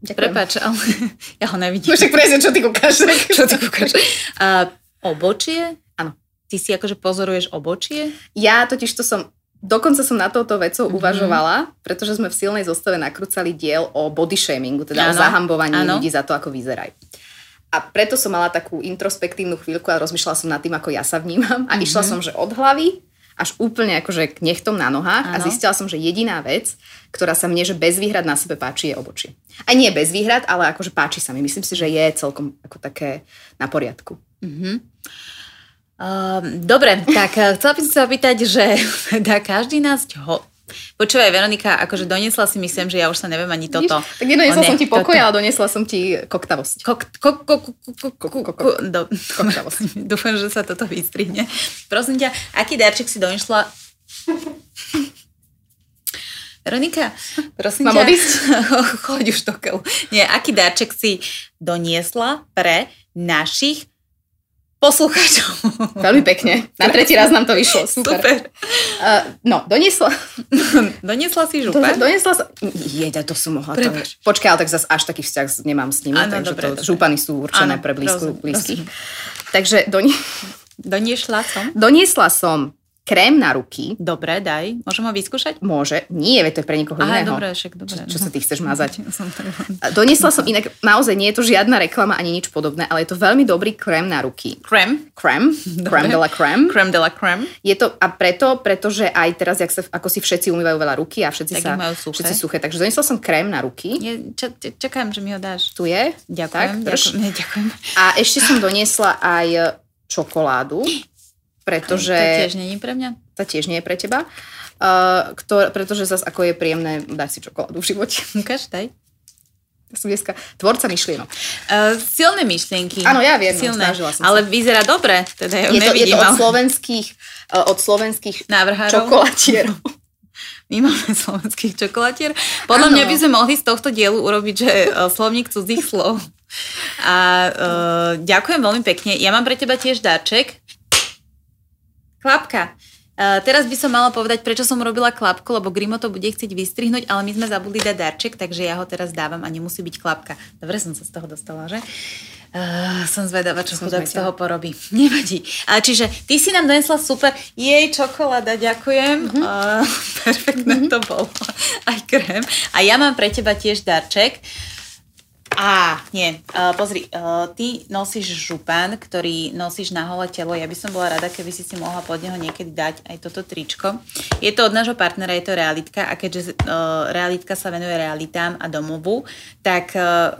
Ďakujem. Prepač, ale ja ho nevidím. No však presne, čo ty kúkaš. Čo ty kúkaš? A obočie? Áno. Ty si akože pozoruješ obočie? Ja totiž to som, dokonca som na touto vecou Mhm. uvažovala, pretože sme v silnej zostave nakrúcali diel o body shamingu, teda o Áno. zahambovaní Áno. ľudí za to, ako vyzerajú. A preto som mala takú introspektívnu chvíľku a rozmýšľala som nad tým, ako ja sa vnímam. A Mhm. išla som, že od hlavy až úplne akože k nechtom na nohách a Áno. zistila som, že jediná vec, ktorá sa mne, že bez výhrad na sebe páči, je obočie. Aj nie bez výhrad, ale akože páči sa mi. Myslím si, že je celkom ako také na poriadku. Mhm. Um, dobre, tak eh, chcela by som sa opýtať, že teda každý nás ho... Počúvaj, Veronika, akože donesla si myslím, že ja už sa neviem ani toto. Vidíš? Tak nedonesla O, ne, som ti pokoj, ale donesla som ti koktavosť. Koktavosť. Dúfam, že sa toto vystrihne. Prosím ťa, aký darček si donesla? Veronika, prosím Mám ťa, odísť? choď už do keľu. Nie, aký darček si doniesla pre našich poslucháčov? Veľmi pekne. Na tretí raz nám to vyšlo. Super. Super. Uh, no, doniesla, Doniesla si do, župan? doniesla sa... Jeď, to som mohla. To, počkaj, ale tak zase až taký vzťah nemám s nimi, Áno, takže dobre, to, dobre. župany sú určené Áno, pre blízku, rozum- blízkych. rozumiem. Takže doni, Doniesla som? doniesla som krém na ruky. Dobre, daj. Môžem ho vyskúšať? Môže. Nie, veď to je pre niekoho Aha, iného. dobre, však dobre. Čo, čo sa ty chceš mazať? Som Doniesla som inak, naozaj nie je to žiadna reklama ani nič podobné, ale je to veľmi dobrý krém na ruky. Krem. Krém, krém de la krém. Krem de la creme. Je to a preto, pretože aj teraz, jak sa, ako si všetci umývajú veľa ruky a všetci Tak sa majú suché. všetci suché. Takže doniesla som krém na ruky. Je, ča, ča- čakám, že mi ho dáš. Tu je. Ďakujem, Tak, ďakujem, ďakujem. A ešte som doniesla aj čokoládu, pretože... To tiež není pre mňa. to tiež nie je pre teba. Uh, ktor, pretože zase ako je príjemné dať si čokoládu v živote. Ukáž, daj. Ja som dneska tvorca myšlienok. Uh, silné myšlienky. Áno, ja viem, no, Silné. snažila som sa. Ale vyzerá dobre, teda ja Je to, je nevidím. to od slovenských, uh, od slovenských Návrhárov. čokolatierov. My máme slovenských čokolatier. Podľa Áno. mňa by sme mohli z tohto dielu urobiť, že uh, slovník cudzích slov. A uh, ďakujem veľmi pekne. Ja mám pre teba tiež darček. Klapka. Uh, teraz by som mala povedať, prečo som robila klapku, lebo Grimo to bude chcieť vystrihnúť, ale my sme zabudli dať darček, takže ja ho teraz dávam a nemusí byť klapka. Dobre som sa z toho dostala, že? Uh, som zvedavá, čo chudák z toho porobí. Nevadí. Ale čiže ty si nám donesla super, jej čokoláda, ďakujem. Mhm. Mm-hmm. Uh, perfektné mm-hmm. to bolo. Aj krém. A ja mám pre teba tiež darček. Á, nie, uh, pozri, uh, ty nosíš župan, ktorý nosíš na holé telo. Ja by som bola rada, keby si si mohla pod neho niekedy dať aj toto tričko. Je to od nášho partnera, je to realitka a keďže uh, realitka sa venuje realitám a domovu, tak uh,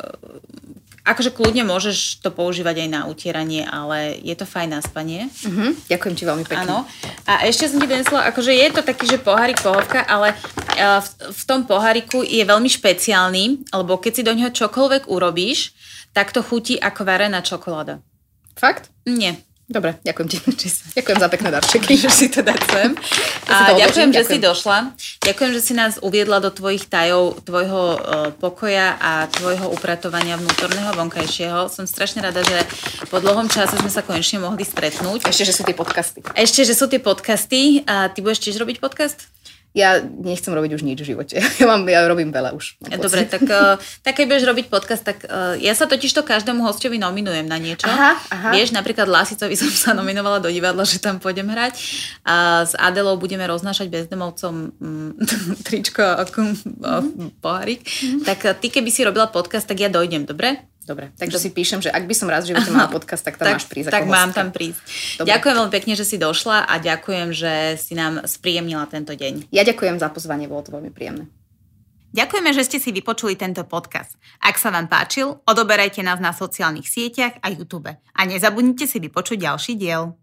akože kľudne môžeš to používať aj na utieranie, ale je to fajn na spanie. Uh-huh. Ďakujem ti veľmi pekne. Áno. A ešte som ti donesla, akože je to taký, že pohárik pohovka, ale uh, v, v tom poháriku je veľmi špeciálny, lebo keď si do neho čokoľvek urobíš, tak to chutí ako varená čokoláda. Fakt? Nie. Dobre, ďakujem ti. Ďakujem za pekné darčeky. Môžeš si to dať sem. Ja A to odložím, ďakujem, že ďakujem. si došla. Ďakujem, že si nás uviedla do tvojich tajov, tvojho uh, pokoja a tvojho upratovania vnútorného, vonkajšieho. Som strašne rada, že po dlhom čase sme sa konečne mohli stretnúť. Ešte, že sú tie podcasty. Ešte, že sú tie podcasty. A ty budeš tiež robiť podcast? Ja nechcem robiť už nič v živote. Ja, mám, ja robím veľa už. pocit. Dobre, tak, uh, tak keď budeš robiť podcast, tak uh, ja sa totiž to každému hostovi nominujem na niečo. Aha, aha. Vieš, napríklad Lasicovi som sa nominovala do divadla, že tam pôjdem hrať. A s Adelou budeme roznášať bezdomovcom mm, tričko mm, pohárik. Tak uh, ty, keby si robila podcast, tak ja dojdem, dobre? Dobre, takže si píšem, že ak by som raz v živote mala podcast, tak tam tak, máš prísť Tak mám tam prísť. Dobre. Ďakujem veľmi pekne, že si došla a ďakujem, že si nám spríjemnila tento deň. Ja ďakujem za pozvanie, bolo to veľmi príjemné. Ďakujeme, že ste si vypočuli tento podcast. Ak sa vám páčil, odoberajte nás na sociálnych sieťach a YouTube. A nezabudnite si vypočuť ďalší diel.